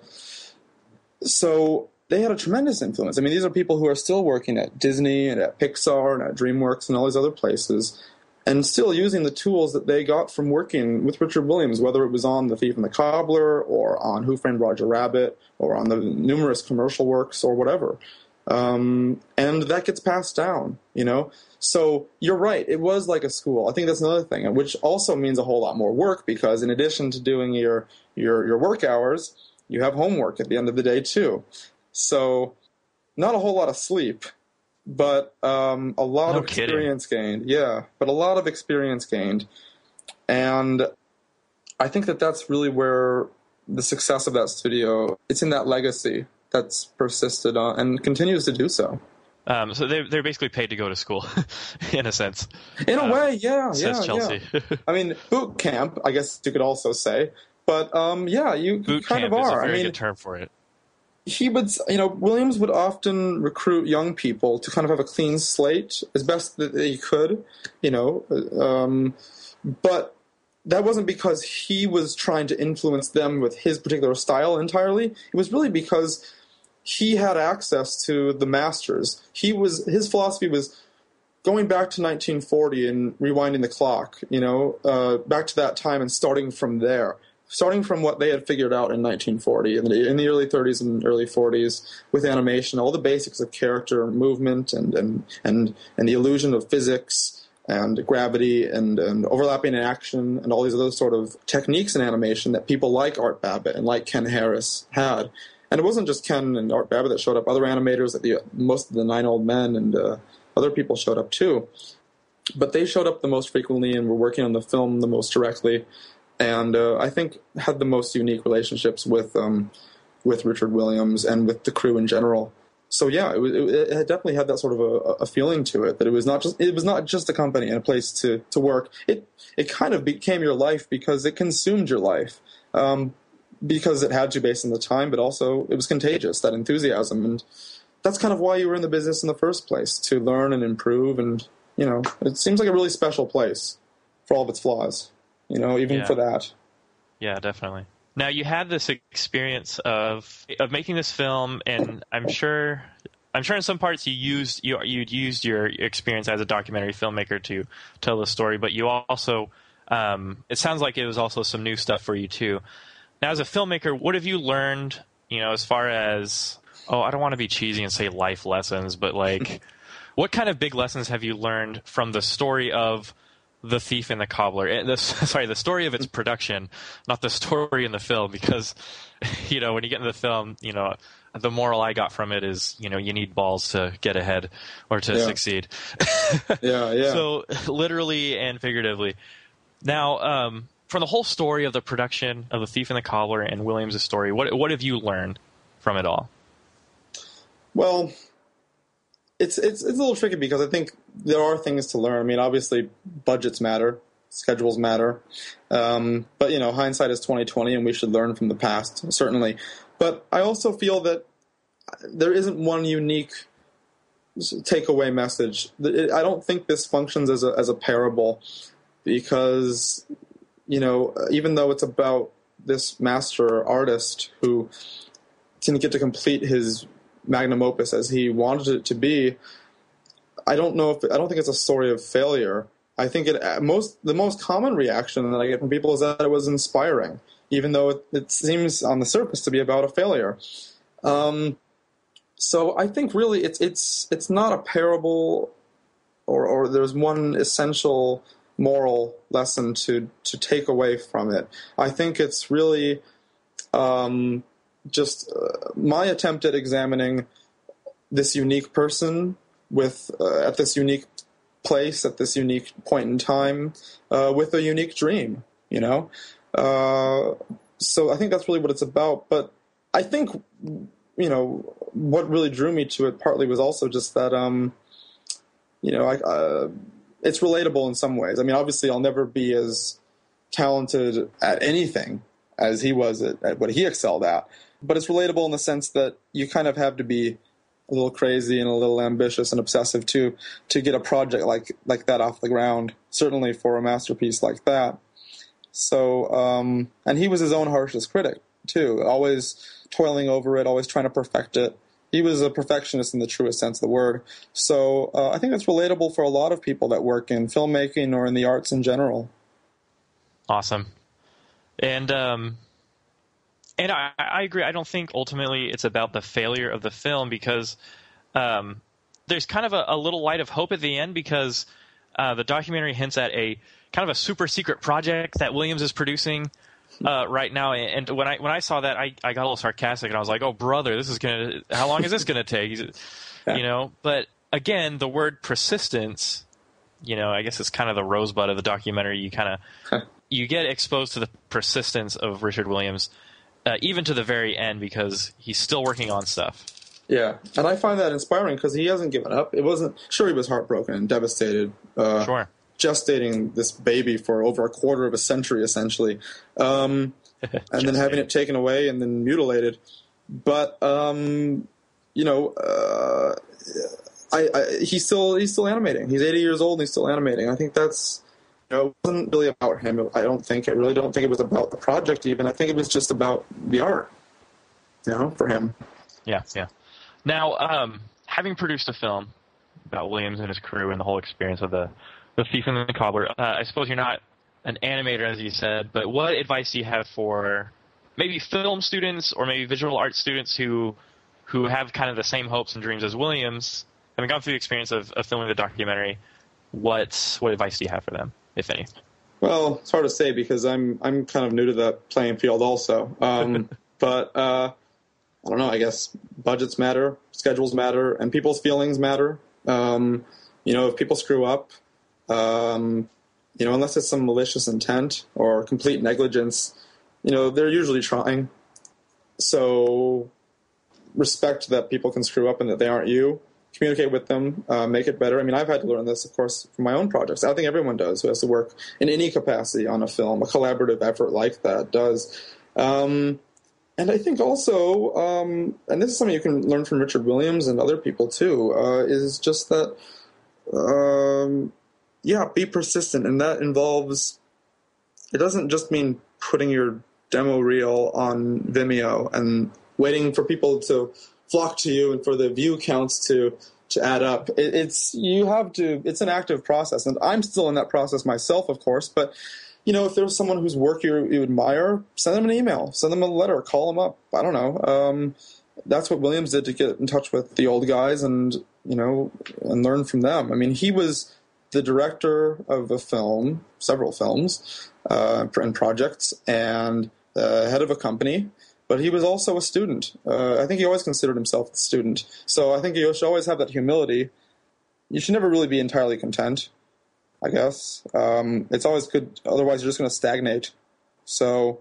so they had a tremendous influence. I mean, these are people who are still working at Disney and at Pixar and at DreamWorks and all these other places, and still using the tools that they got from working with Richard Williams, whether it was on The Thief and the Cobbler or on Who Framed Roger Rabbit or on the numerous commercial works or whatever. Um, and that gets passed down, you know. So you're right; it was like a school. I think that's another thing, which also means a whole lot more work because in addition to doing your your your work hours, you have homework at the end of the day too. So, not a whole lot of sleep, but um, a lot no of kidding. experience gained. Yeah, but a lot of experience gained, and I think that that's really where the success of that studio. It's in that legacy that's persisted on and continues to do so. Um, so they're they're basically paid to go to school, in a sense. In a um, way, yeah, yeah, Chelsea. yeah. I mean, boot camp. I guess you could also say, but um, yeah, you boot kind of are. I mean, good term for it he would, you know, Williams would often recruit young people to kind of have a clean slate as best that they could, you know, um, but that wasn't because he was trying to influence them with his particular style entirely. It was really because he had access to the masters. He was his philosophy was going back to 1940 and rewinding the clock, you know, uh, back to that time and starting from there, starting from what they had figured out in 1940, in the, in the early 30s and early 40s, with animation, all the basics of character movement and and and and the illusion of physics and gravity and, and overlapping in action and all these other sort of techniques in animation that people like Art Babbitt and like Ken Harris had. And it wasn't just Ken and Art Babbitt that showed up. Other animators, the, most of the Nine Old Men and uh, other people showed up too. But they showed up the most frequently and were working on the film the most directly. And uh, I think had the most unique relationships with um, with Richard Williams and with the crew in general so yeah, it, it, it, definitely had that sort of a, a, feeling to it that it was not just it was not just a company and a place to, to work. It it kind of became your life because it consumed your life, um, because it had to based on the time, but also it was contagious that enthusiasm, and that's kind of why you were in the business in the first place to learn and improve. And you know, it seems like a really special place for all of its flaws. You know, even yeah. for that. Yeah, definitely. Now you had this experience of of making this film, and I'm sure I'm sure in some parts you used you you'd used your experience as a documentary filmmaker to tell the story, but you also um, it sounds like it was also some new stuff for you too. Now, as a filmmaker, what have you learned? You know, as far as oh, I don't want to be cheesy and say life lessons, but like, what kind of big lessons have you learned from the story of the Thief and the Cobbler. The, sorry, the story of its production, not the story in the film, because you know when you get into the film, you know the moral I got from it is you know you need balls to get ahead or to yeah. succeed. yeah, yeah. So literally and figuratively. Now, um, from the whole story of the production of the Thief and the Cobbler and Williams' story, what what have you learned from it all? Well, it's it's it's a little tricky because I think there are things to learn. I mean, obviously, budgets matter, schedules matter, um, but you know, hindsight is twenty twenty, and we should learn from the past certainly. But I also feel that there isn't one unique takeaway message. I don't think this functions as a as a parable because you know, even though it's about this master artist who didn't get to complete his magnum opus as he wanted it to be, I don't know if I don't think it's a story of failure. I think it most the most common reaction that I get from people is that it was inspiring, even though it, it seems on the surface to be about a failure. Um, so I think really it's it's it's not a parable, or or there's one essential moral lesson to to take away from it. I think it's really um, just uh, my attempt at examining this unique person with uh, at this unique place at this unique point in time uh, with a unique dream you know? Uh, so i think that's really what it's about but i think you know what really drew me to it partly was also just that um you know i uh, it's relatable in some ways. I mean obviously i'll never be as talented at anything as he was at, at what he excelled at but it's relatable in the sense that you kind of have to be a little crazy and a little ambitious and obsessive too to get a project like like that off the ground. Certainly for a masterpiece like that. So, um, and he was his own harshest critic too, always toiling over it, always trying to perfect it. He was a perfectionist in the truest sense of the word. So, uh, I think that's relatable for a lot of people that work in filmmaking or in the arts in general. Awesome. And um, and I, I, agree. I don't think ultimately it's about the failure of the film because um, there's kind of a, a, little light of hope at the end because uh, the documentary hints at a kind of a super secret project that Williams is producing uh, right now. And when I when I saw that, I, I got a little sarcastic and I was like, "Oh, brother, this is gonna. How long is this gonna take?" You know. But again, the word persistence. You know, I guess it's kind of the rosebud of the documentary. You kind of you get exposed to the persistence of Richard Williams uh, even to the very end because he's still working on stuff. Yeah, and I find that inspiring because he hasn't given up. It wasn't sure he was heartbroken and devastated. Uh, sure. Gestating this baby for over a quarter of a century, essentially, um, and then having it taken away and then mutilated. But um, you know, uh, I, I, he's still he's still animating. He's 80 years old and he's still animating. I think that's know, it wasn't really about him. I don't think. I really don't think it was about the project. Even I think it was just about the art. You know, for him. Yeah, yeah. Now, um, having produced a film, about Williams and his crew and the whole experience of the the thief and the cobbler. Uh, I suppose you're not an animator, as you said, but what advice do you have for maybe film students or maybe visual art students who who have kind of the same hopes and dreams as Williams, having gone through the experience of, of filming the documentary? What what advice do you have for them, if any? Well, it's hard to say because I'm I'm kind of new to the playing field also. Um, but uh, I don't know. I guess budgets matter, schedules matter, and people's feelings matter. Um, you know, if people screw up, um, you know, unless it's some malicious intent or complete negligence, you know, they're usually trying. So respect that people can screw up and that they aren't you. Communicate with them, uh, make it better. I mean, I've had to learn this, of course, from my own projects. I think everyone does who has to work in any capacity on a film. A collaborative effort like that does. Um, and I think also, um, and this is something you can learn from Richard Williams and other people too, uh, is just that, um, yeah, be persistent. And that involves, it doesn't just mean putting your demo reel on Vimeo and waiting for people to flock to you and for the view counts to to add up. It, it's you have to. It's an active process, and I'm still in that process myself, of course. But you know, if there's someone whose work you, you admire, send them an email, send them a letter, call them up. I don't know. Um, that's what Williams did to get in touch with the old guys and you know and learn from them. I mean, he was the director of a film, several films uh, and projects, and uh, head of a company. But he was also a student. Uh, I think he always considered himself a student. So I think you should always have that humility. You should never really be entirely content. I guess um, it's always good. Otherwise, you're just going to stagnate. So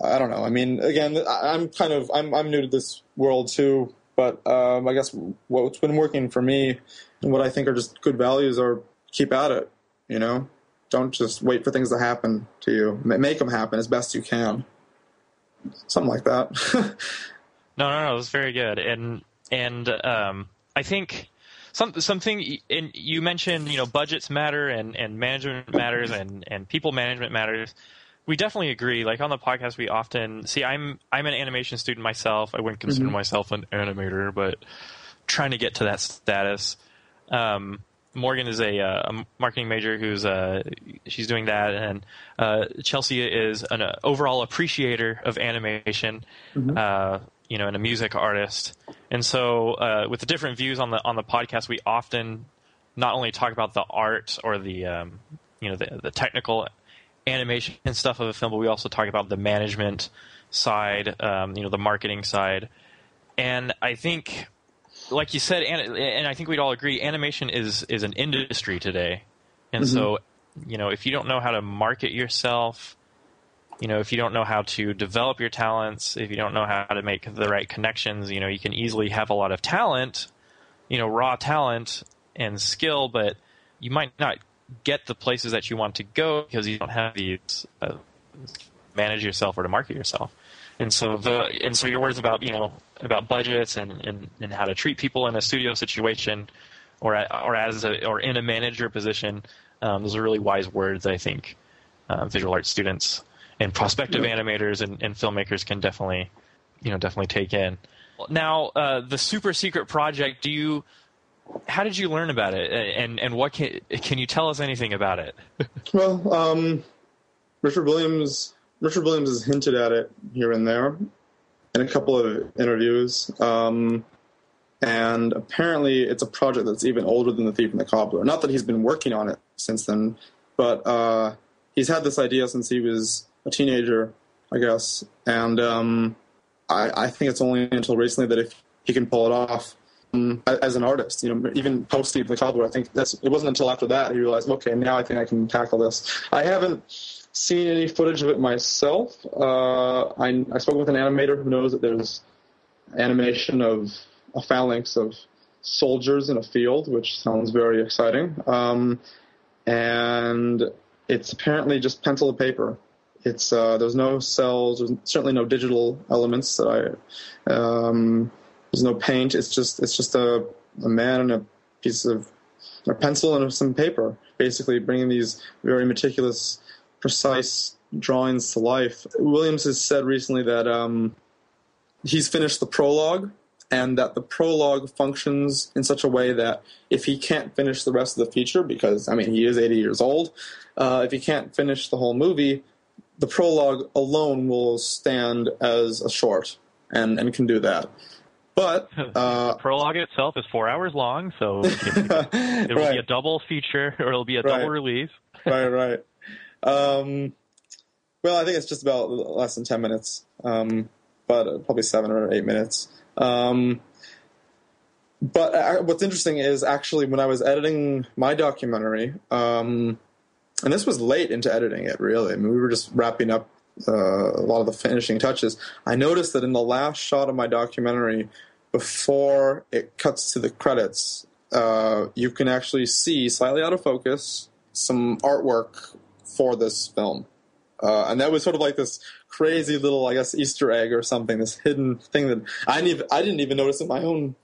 I don't know. I mean, again, I'm kind of I'm I'm new to this world too. But um, I guess what's been working for me and what I think are just good values are keep at it. You know, don't just wait for things to happen to you. Make them happen as best you can. Something like that. no, no, no. It's very good, and and um, I think some, something and you mentioned you know budgets matter and, and management matters and, and people management matters we definitely agree like on the podcast we often see i'm i'm an animation student myself i wouldn't consider mm-hmm. myself an animator but trying to get to that status um, Morgan is a, uh, a, marketing major who's uh, she's doing that, and uh, Chelsea is an uh, overall appreciator of animation. Mm-hmm. Uh, you know, and a music artist. And so, uh, with the different views on the on the podcast, we often not only talk about the art or the um, you know the, the technical animation and stuff of a film, but we also talk about the management side, um, you know, the marketing side. And I think, like you said, and, and I think we'd all agree, animation is is an industry today. And mm-hmm. so, you know, if you don't know how to market yourself, you know, if you don't know how to develop your talents, if you don't know how to make the right connections, you know, you can easily have a lot of talent, you know, raw talent and skill, but you might not get the places that you want to go because you don't have these uh, manage yourself or to market yourself. And so the and so your words about you know about budgets and, and, and how to treat people in a studio situation or or as a, or in a manager position, um, those are really wise words I think uh, visual arts students and prospective yeah. animators and, and, filmmakers can definitely, you know, definitely take in. Now, uh, the super secret project. Do you? How did you learn about it, and and what can can you tell us anything about it? well, um, Richard Williams. Richard Williams has hinted at it here and there in a couple of interviews. Um, and apparently, it's a project that's even older than The Thief and the Cobbler. Not that he's been working on it since then, but uh, he's had this idea since he was a teenager, I guess. And um, I, I, think it's only until recently that if he can pull it off um, as an artist, you know, even post Thief and the Cobbler, I think that's it wasn't until after that he realized, okay, now I think I can tackle this. I haven't seen any footage of it myself. Uh, I, I spoke with an animator who knows that there's animation of a phalanx of soldiers in a field, which sounds very exciting. Um, and it's apparently just pencil to paper. It's uh, there's no cels. There's certainly no digital elements that I. Um, there's no paint. It's just it's just a, a man and a piece of a pencil and some paper, basically bringing these very meticulous, precise drawings to life. Williams has said recently that um, he's finished the prologue and that the prologue functions in such a way that if he can't finish the rest of the feature, because I mean he is 80 years old, uh, if he can't finish the whole movie, the prologue alone will stand as a short and, and can do that. But uh, prologue itself is four hours long, so it will right. be a double feature or it'll be a double Right. release. right, right. Um, well, I think it's just about less than ten minutes, um, but probably seven or eight minutes. Um, but uh, what's interesting is actually when I was editing my documentary, um, and this was late into editing it. Really, I mean, we were just wrapping up uh, a lot of the finishing touches. I noticed that in the last shot of my documentary, before it cuts to the credits, uh, you can actually see slightly out of focus some artwork for this film. Uh, and that was sort of like this crazy little, I guess, Easter egg or something, this hidden thing that I didn't even, I didn't even notice in my own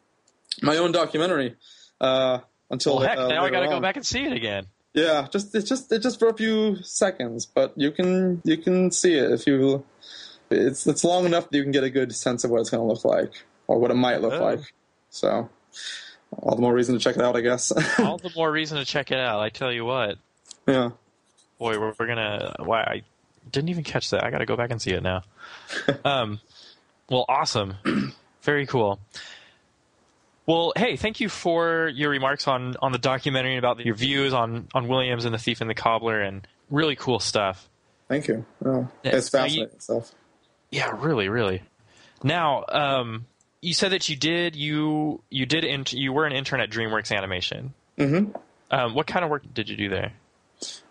my own documentary uh, until Well, heck, uh, now I got to go back and see it again. Yeah, just it's just it's just for a few seconds, but you can you can see it if you. It's it's long enough that you can get a good sense of what it's going to look like or what it might look Oh. like. So, all the more reason to check it out, I guess. All the more reason to check it out. I tell you what, yeah. Boy, we're, we're gonna. Why I didn't even catch that. I got to go back and see it now. um, well, awesome, very cool. Well, hey, thank you for your remarks on, on the documentary and about your views on, on Williams and the Thief and the Cobbler, and really cool stuff. Thank you. Oh, it's now you- fascinating stuff. Yeah, really, really. Now, um, you said that you did you you did int- you were an intern at DreamWorks Animation. Mm-hmm. Um, what kind of work did you do there?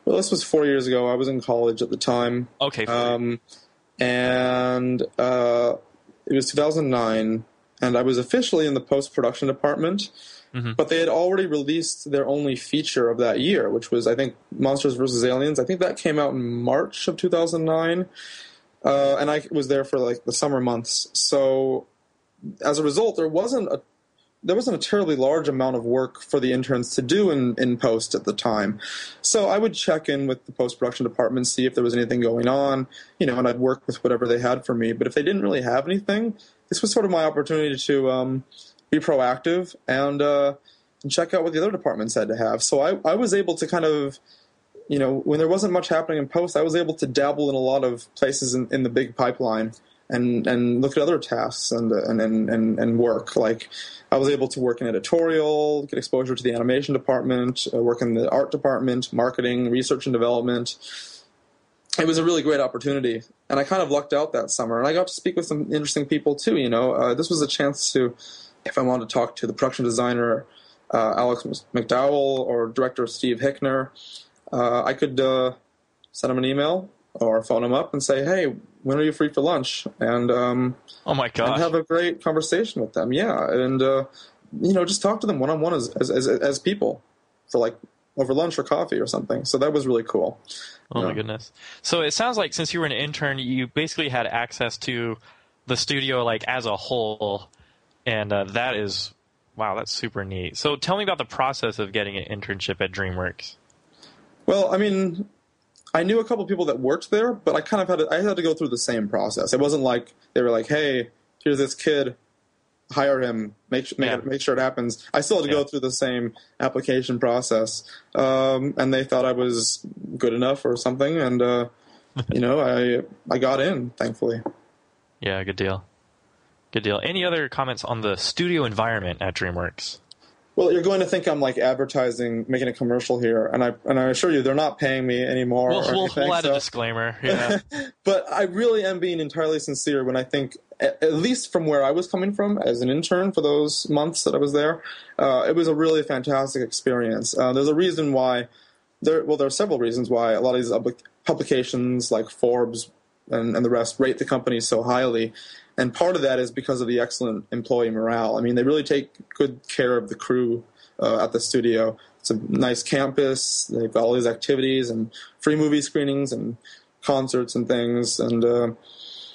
Well, this was four years ago. I was in college at the time. Okay, Um, and uh, it was 2009, and I was officially in the post production department. Mhm. But they had already released their only feature of that year, which was, I think, Monsters vs. Aliens. I think that came out in March of 2009. Uh, and I was there for like the summer months. So as a result, there wasn't a there wasn't a terribly large amount of work for the interns to do in, in post at the time. So I would check in with the post production department, see if there was anything going on, you know, and I'd work with whatever they had for me. But if they didn't really have anything, this was sort of my opportunity to um, be proactive and, uh, and check out what the other departments had to have. So I, I was able to kind of, you know, when there wasn't much happening in post, I was able to dabble in a lot of places in, in the big pipeline and and look at other tasks and and, and and work. Like I was able to work in editorial, get exposure to the animation department, uh, work in the art department, marketing, research and development. It was a really great opportunity, and I kind of lucked out that summer. And I got to speak with some interesting people too. You know, uh, this was a chance to, if I wanted to talk to the production designer uh, Alex McDowell or director Steve Hickner, uh, I could uh, send him an email or phone him up and say, "Hey, when are you free for lunch?" And um, Oh my god, have a great conversation with them. Yeah, and uh, you know, just talk to them one on one as, as as as people for like over lunch or coffee or something. So that was really cool. oh my goodness! So it sounds like since you were an intern, you basically had access to the studio like as a whole, and uh, that is wow, that's super neat. So tell me about the process of getting an internship at DreamWorks. Well, I mean, I knew a couple people that worked there, but I kind of had to, I had to go through the same process. It wasn't like they were like, "Hey, here's this kid, hire him, make make, Yeah. it, make sure it happens." I still had to Yeah. go through the same application process, um, and they thought I was good enough or something, and uh, you know, I I got in, thankfully. Yeah, good deal. Good deal. Any other comments on the studio environment at DreamWorks? Well, you're going to think I'm like advertising, making a commercial here, and I and I assure you, they're not paying me anymore. We'll, or we'll, anything, we'll add a disclaimer. Yeah. but I really am being entirely sincere when I think, at at least from where I was coming from as an intern for those months that I was there, uh, it was a really fantastic experience. Uh, there's a reason why. There, well, there are several reasons why a lot of these publications like Forbes and, and the rest rate the company so highly. And part of that is because of the excellent employee morale. I mean, they really take good care of the crew uh, at the studio. It's a nice campus. They've got all these activities and free movie screenings and concerts and things. And, uh,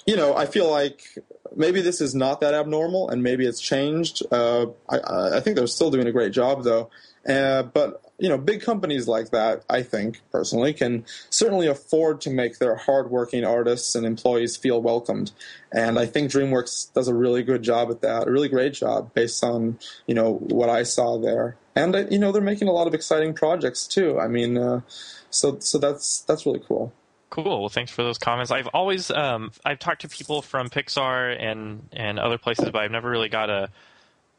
you know, I feel like maybe this is not that abnormal, and maybe it's changed. Uh, I, I think they're still doing a great job, though. Uh, but you know, big companies like that, I think personally, can certainly afford to make their hardworking artists and employees feel welcomed. And I think DreamWorks does a really good job at that, a really great job based on you know what I saw there. And uh, you know, they're making a lot of exciting projects too. I mean, uh, so so that's that's really cool. Cool. Well, thanks for those comments. I've always um, I've talked to people from Pixar and and other places, but I've never really got a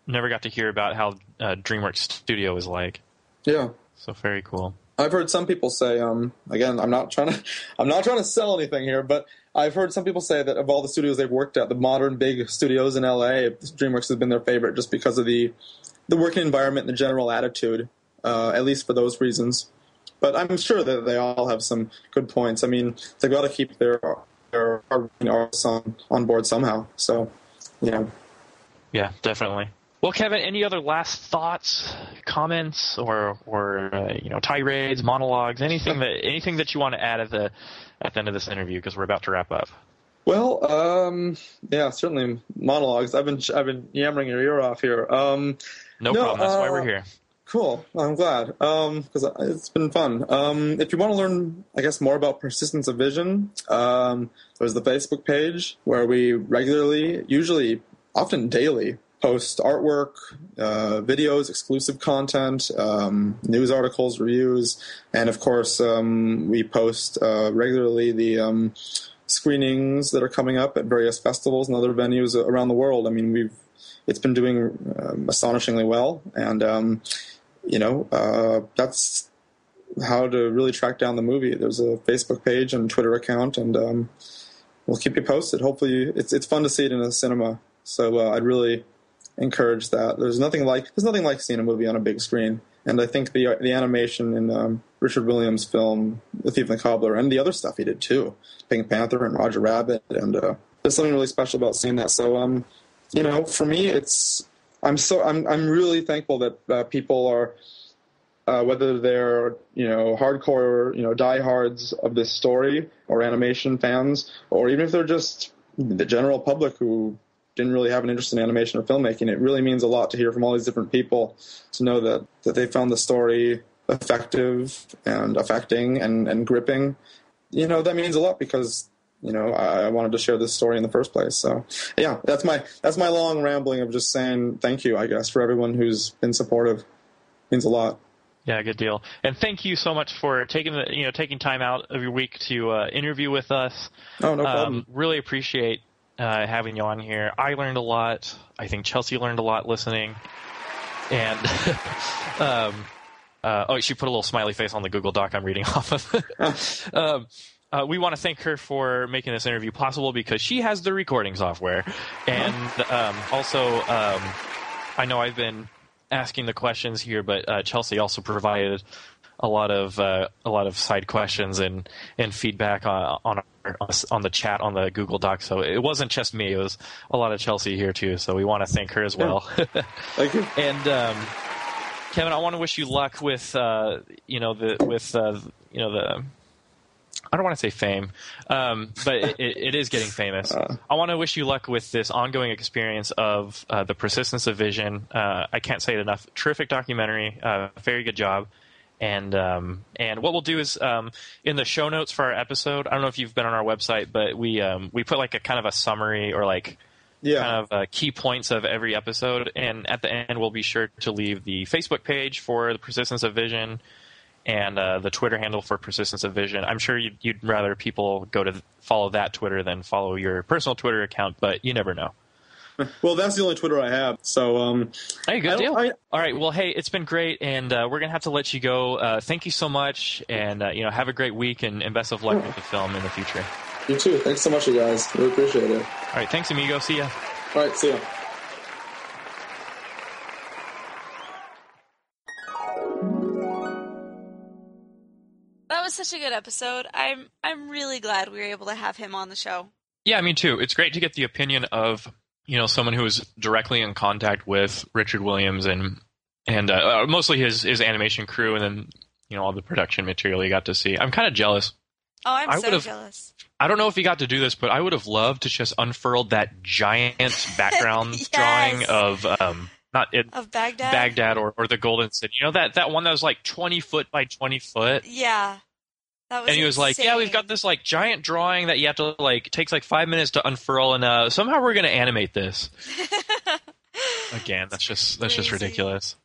never got to hear about how uh, DreamWorks Studio is like. Yeah. So very cool. I've heard some people say, um, again, I'm not trying to, I'm not trying to sell anything here, but I've heard some people say that of all the studios they've worked at, the modern big studios in LA, DreamWorks has been their favorite just because of the, the working environment and the general attitude, uh, at least for those reasons. But I'm sure that they all have some good points. I mean, they've got to keep their their artists on on board somehow. So, yeah. Yeah, definitely. Well, Kevin, any other last thoughts, comments, or or uh, you know tirades, monologues, anything that anything that you want to add at the at the end of this interview because we're about to wrap up. Well, um, yeah, certainly monologues. I've been I've been yammering your ear off here. Um, no, no, problem. That's uh, why we're uh, here. Cool. I'm glad because um, it's been fun. Um, if you want to learn, I guess, more about persistence of vision, um, there's the Facebook page where we regularly, usually, often daily, post artwork, uh, videos, exclusive content, um, news articles, reviews, and of course, um, we post uh, regularly the um, screenings that are coming up at various festivals and other venues around the world. I mean, we've it's been doing um, astonishingly well, and um, you know uh, that's how to really track down the movie. There's a Facebook page and Twitter account, and um, we'll keep you posted. Hopefully, it's it's fun to see it in a cinema. So uh, I'd really encourage that. There's nothing like there's nothing like seeing a movie on a big screen, and I think the the animation in um, Richard Williams' film The Thief and the Cobbler and the other stuff he did too, Pink Panther and Roger Rabbit, and uh, there's something really special about seeing that. So um, you know, for me, it's I'm so I'm I'm really thankful that uh, people are. Uh, whether they're you know hardcore you know diehards of this story or animation fans, or even if they're just the general public who didn't really have an interest in animation or filmmaking, it really means a lot to hear from all these different people to know that, that they found the story effective and affecting and, and gripping. You know, that means a lot because you know I, I wanted to share this story in the first place. So yeah, that's my that's my long rambling of just saying thank you, I guess, for everyone who's been supportive. It means a lot. Yeah, good deal. And thank you so much for taking the you know taking time out of your week to uh, interview with us. Oh, no problem. Um, really appreciate uh, having you on here. I learned a lot. I think Chelsea learned a lot listening. And um, uh, oh, she put a little smiley face on the Google Doc I'm reading off of. um, uh, we want to thank her for making this interview possible because she has the recording software, and um, also um, I know I've been asking the questions here, but uh, Chelsea also provided a lot of uh, a lot of side questions and and feedback on on on the chat on the Google Doc. So it wasn't just me; it was a lot of Chelsea here too. So we want to thank her as well. Yeah. Thank you. and um, Kevin, I want to wish you luck with uh, you know the with uh, you know the. I don't want to say fame, um, but it, it is getting famous. Uh, I want to wish you luck with this ongoing experience of uh, the persistence of vision. Uh, I can't say it enough. Terrific documentary. Uh, very good job. And um, and what we'll do is um, in the show notes for our episode. I don't know if you've been on our website, but we um, we put like a kind of a summary or like yeah. kind of uh, key points of every episode. And at the end, we'll be sure to leave the Facebook page for the Persistence of Vision and uh, the Twitter handle for Persistence of Vision. I'm sure you'd, you'd rather people go to follow that Twitter than follow your personal Twitter account, but you never know. Well, that's the only Twitter I have. So, um, hey, good deal. I, All right. Well, hey, it's been great, and uh, we're gonna have to let you go. Uh, thank you so much, and uh, you know, have a great week, and, and best of luck with the film in the future. You too. Thanks so much, you guys. Really appreciate it. All right. Thanks, amigo. See ya. All right. See ya. That was such a good episode. I'm I'm really glad we were able to have him on the show. Yeah, me too. It's great to get the opinion of you know someone who is directly in contact with Richard Williams and and uh, uh, mostly his his animation crew, and then you know all the production material he got to see. I'm kind of jealous Oh, I'm I so jealous. I don't know if he got to do this, but I would have loved to just unfurled that giant background Yes. drawing of um not it, Of Baghdad? Baghdad or, or the Golden City. You know that that one that was like twenty foot by twenty foot. Yeah. And he was like, "Yeah, we've got this like giant drawing that you have to like takes like five minutes to unfurl, and uh, somehow we're gonna animate this." Again, that's just that's just ridiculous.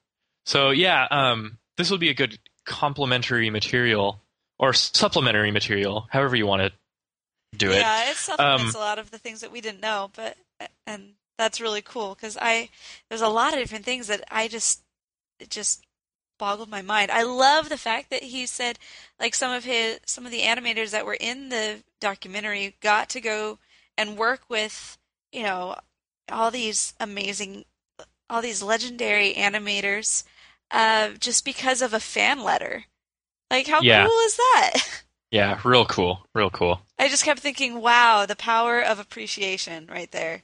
So yeah, um, this would be a good complementary material or supplementary material, however you want to do it. Yeah, it supplements Um, a lot of the things that we didn't know, but and that's really cool because I there's a lot of different things that I just just boggled my mind. I love the fact that he said like some of his some of the animators that were in the documentary got to go and work with you know all these amazing all these legendary animators uh, just because of a fan letter. Like how Yeah. cool is that? Yeah, real cool, real cool. I just kept thinking, wow, the power of appreciation right there.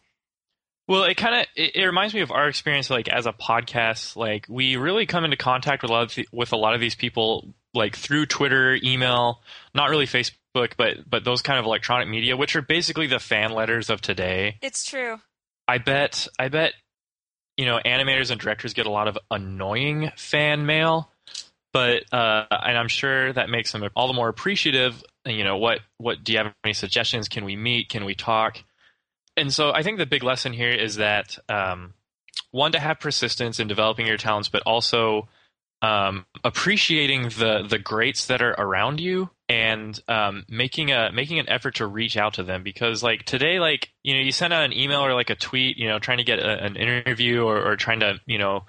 Well, it kind of it, it reminds me of our experience, like as a podcast. Like we really come into contact with a lot of th- with a lot of these people, like through Twitter, email, not really Facebook, but but those kind of electronic media, which are basically the fan letters of today. It's true. I bet I bet you know animators and directors get a lot of annoying fan mail, but uh, and I'm sure that makes them all the more appreciative. You know what what do you have any suggestions? Can we meet? Can we talk? And so I think the big lesson here is that um, one to have persistence in developing your talents, but also um, appreciating the the greats that are around you and um, making a making an effort to reach out to them. Because like today like you know you send out an email or like a tweet you know trying to get a, an interview or, or trying to you know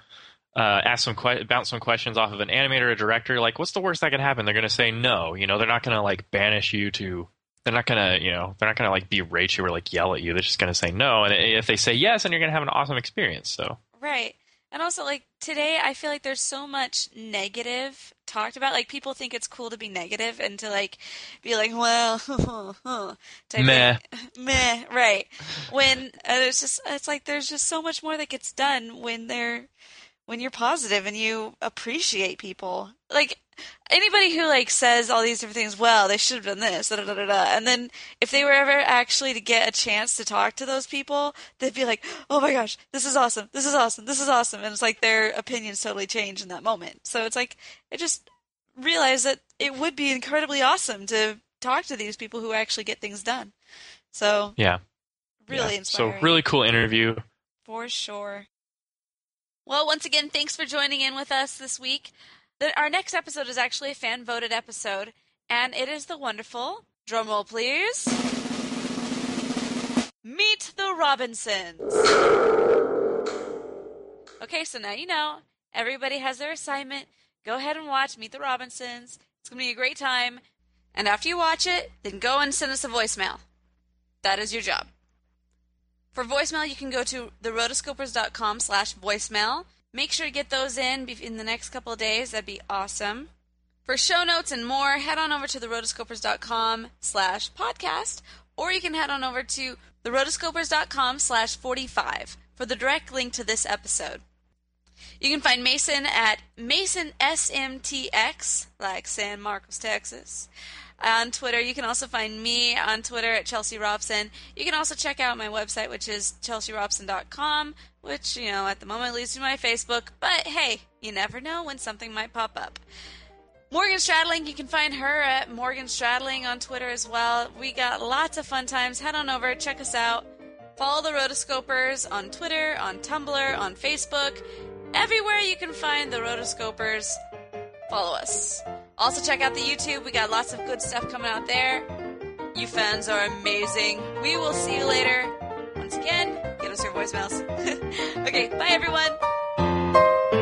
uh, ask some que- bounce some questions off of an animator or a director like what's the worst that can happen? They're going to say no you know they're not going to like banish you to they're not going to you know they're not to like berate you or like yell at you they're just going to say no and if they say yes then you're going to have an awesome experience so Right. And also, like, today, I feel like there's so much negative talked about. Like, people think it's cool to be negative and to, like, be like, well, Meh. Meh, right. When uh, it's just, it's like there's just so much more that gets done when they're, when you're positive and you appreciate people. Like, anybody who like says all these different things, well, they should have done this, da, da, da, and then if they were ever actually to get a chance to talk to those people, they'd be like, "Oh my gosh, this is awesome, this is awesome, this is awesome," and it's like their opinions totally change in that moment. So it's like I just realized that it would be incredibly awesome to talk to these people who actually get things done. So yeah really Yeah. inspiring. so really cool interview For sure. Well, once again, thanks for joining in with us this week. The, our next episode is actually a fan voted episode, and it is the wonderful, drumroll please, Meet the Robinsons. Okay, so now you know. Everybody has their assignment. Go ahead and watch Meet the Robinsons. It's going to be a great time. And after you watch it, then go and send us a voicemail. That is your job. For voicemail, you can go to therotoscopers.com slash voicemail. Make sure to get those in in the next couple of days. That'd be awesome. For show notes and more, head on over to therotoscopers.com slash podcast, or you can head on over to therotoscopers.com slash 45 for the direct link to this episode. You can find Mason at Mason SMTX, like San Marcos, Texas, on Twitter. You can also find me on Twitter at Chelsea Robson. You can also check out my website, which is chelsearobson.com, which, you know, at the moment leads to my Facebook. But hey, you never know when something might pop up. Morgan Stradling, you can find her at Morgan Stradling on Twitter as well. We got lots of fun times. Head on over, check us out. Follow the Rotoscopers on Twitter, on Tumblr, on Facebook. Everywhere you can find the Rotoscopers, follow us. Also, check out the YouTube. We got lots of good stuff coming out there. You fans are amazing. We will see you later. Once again, Get us your voicemails. okay, bye everyone.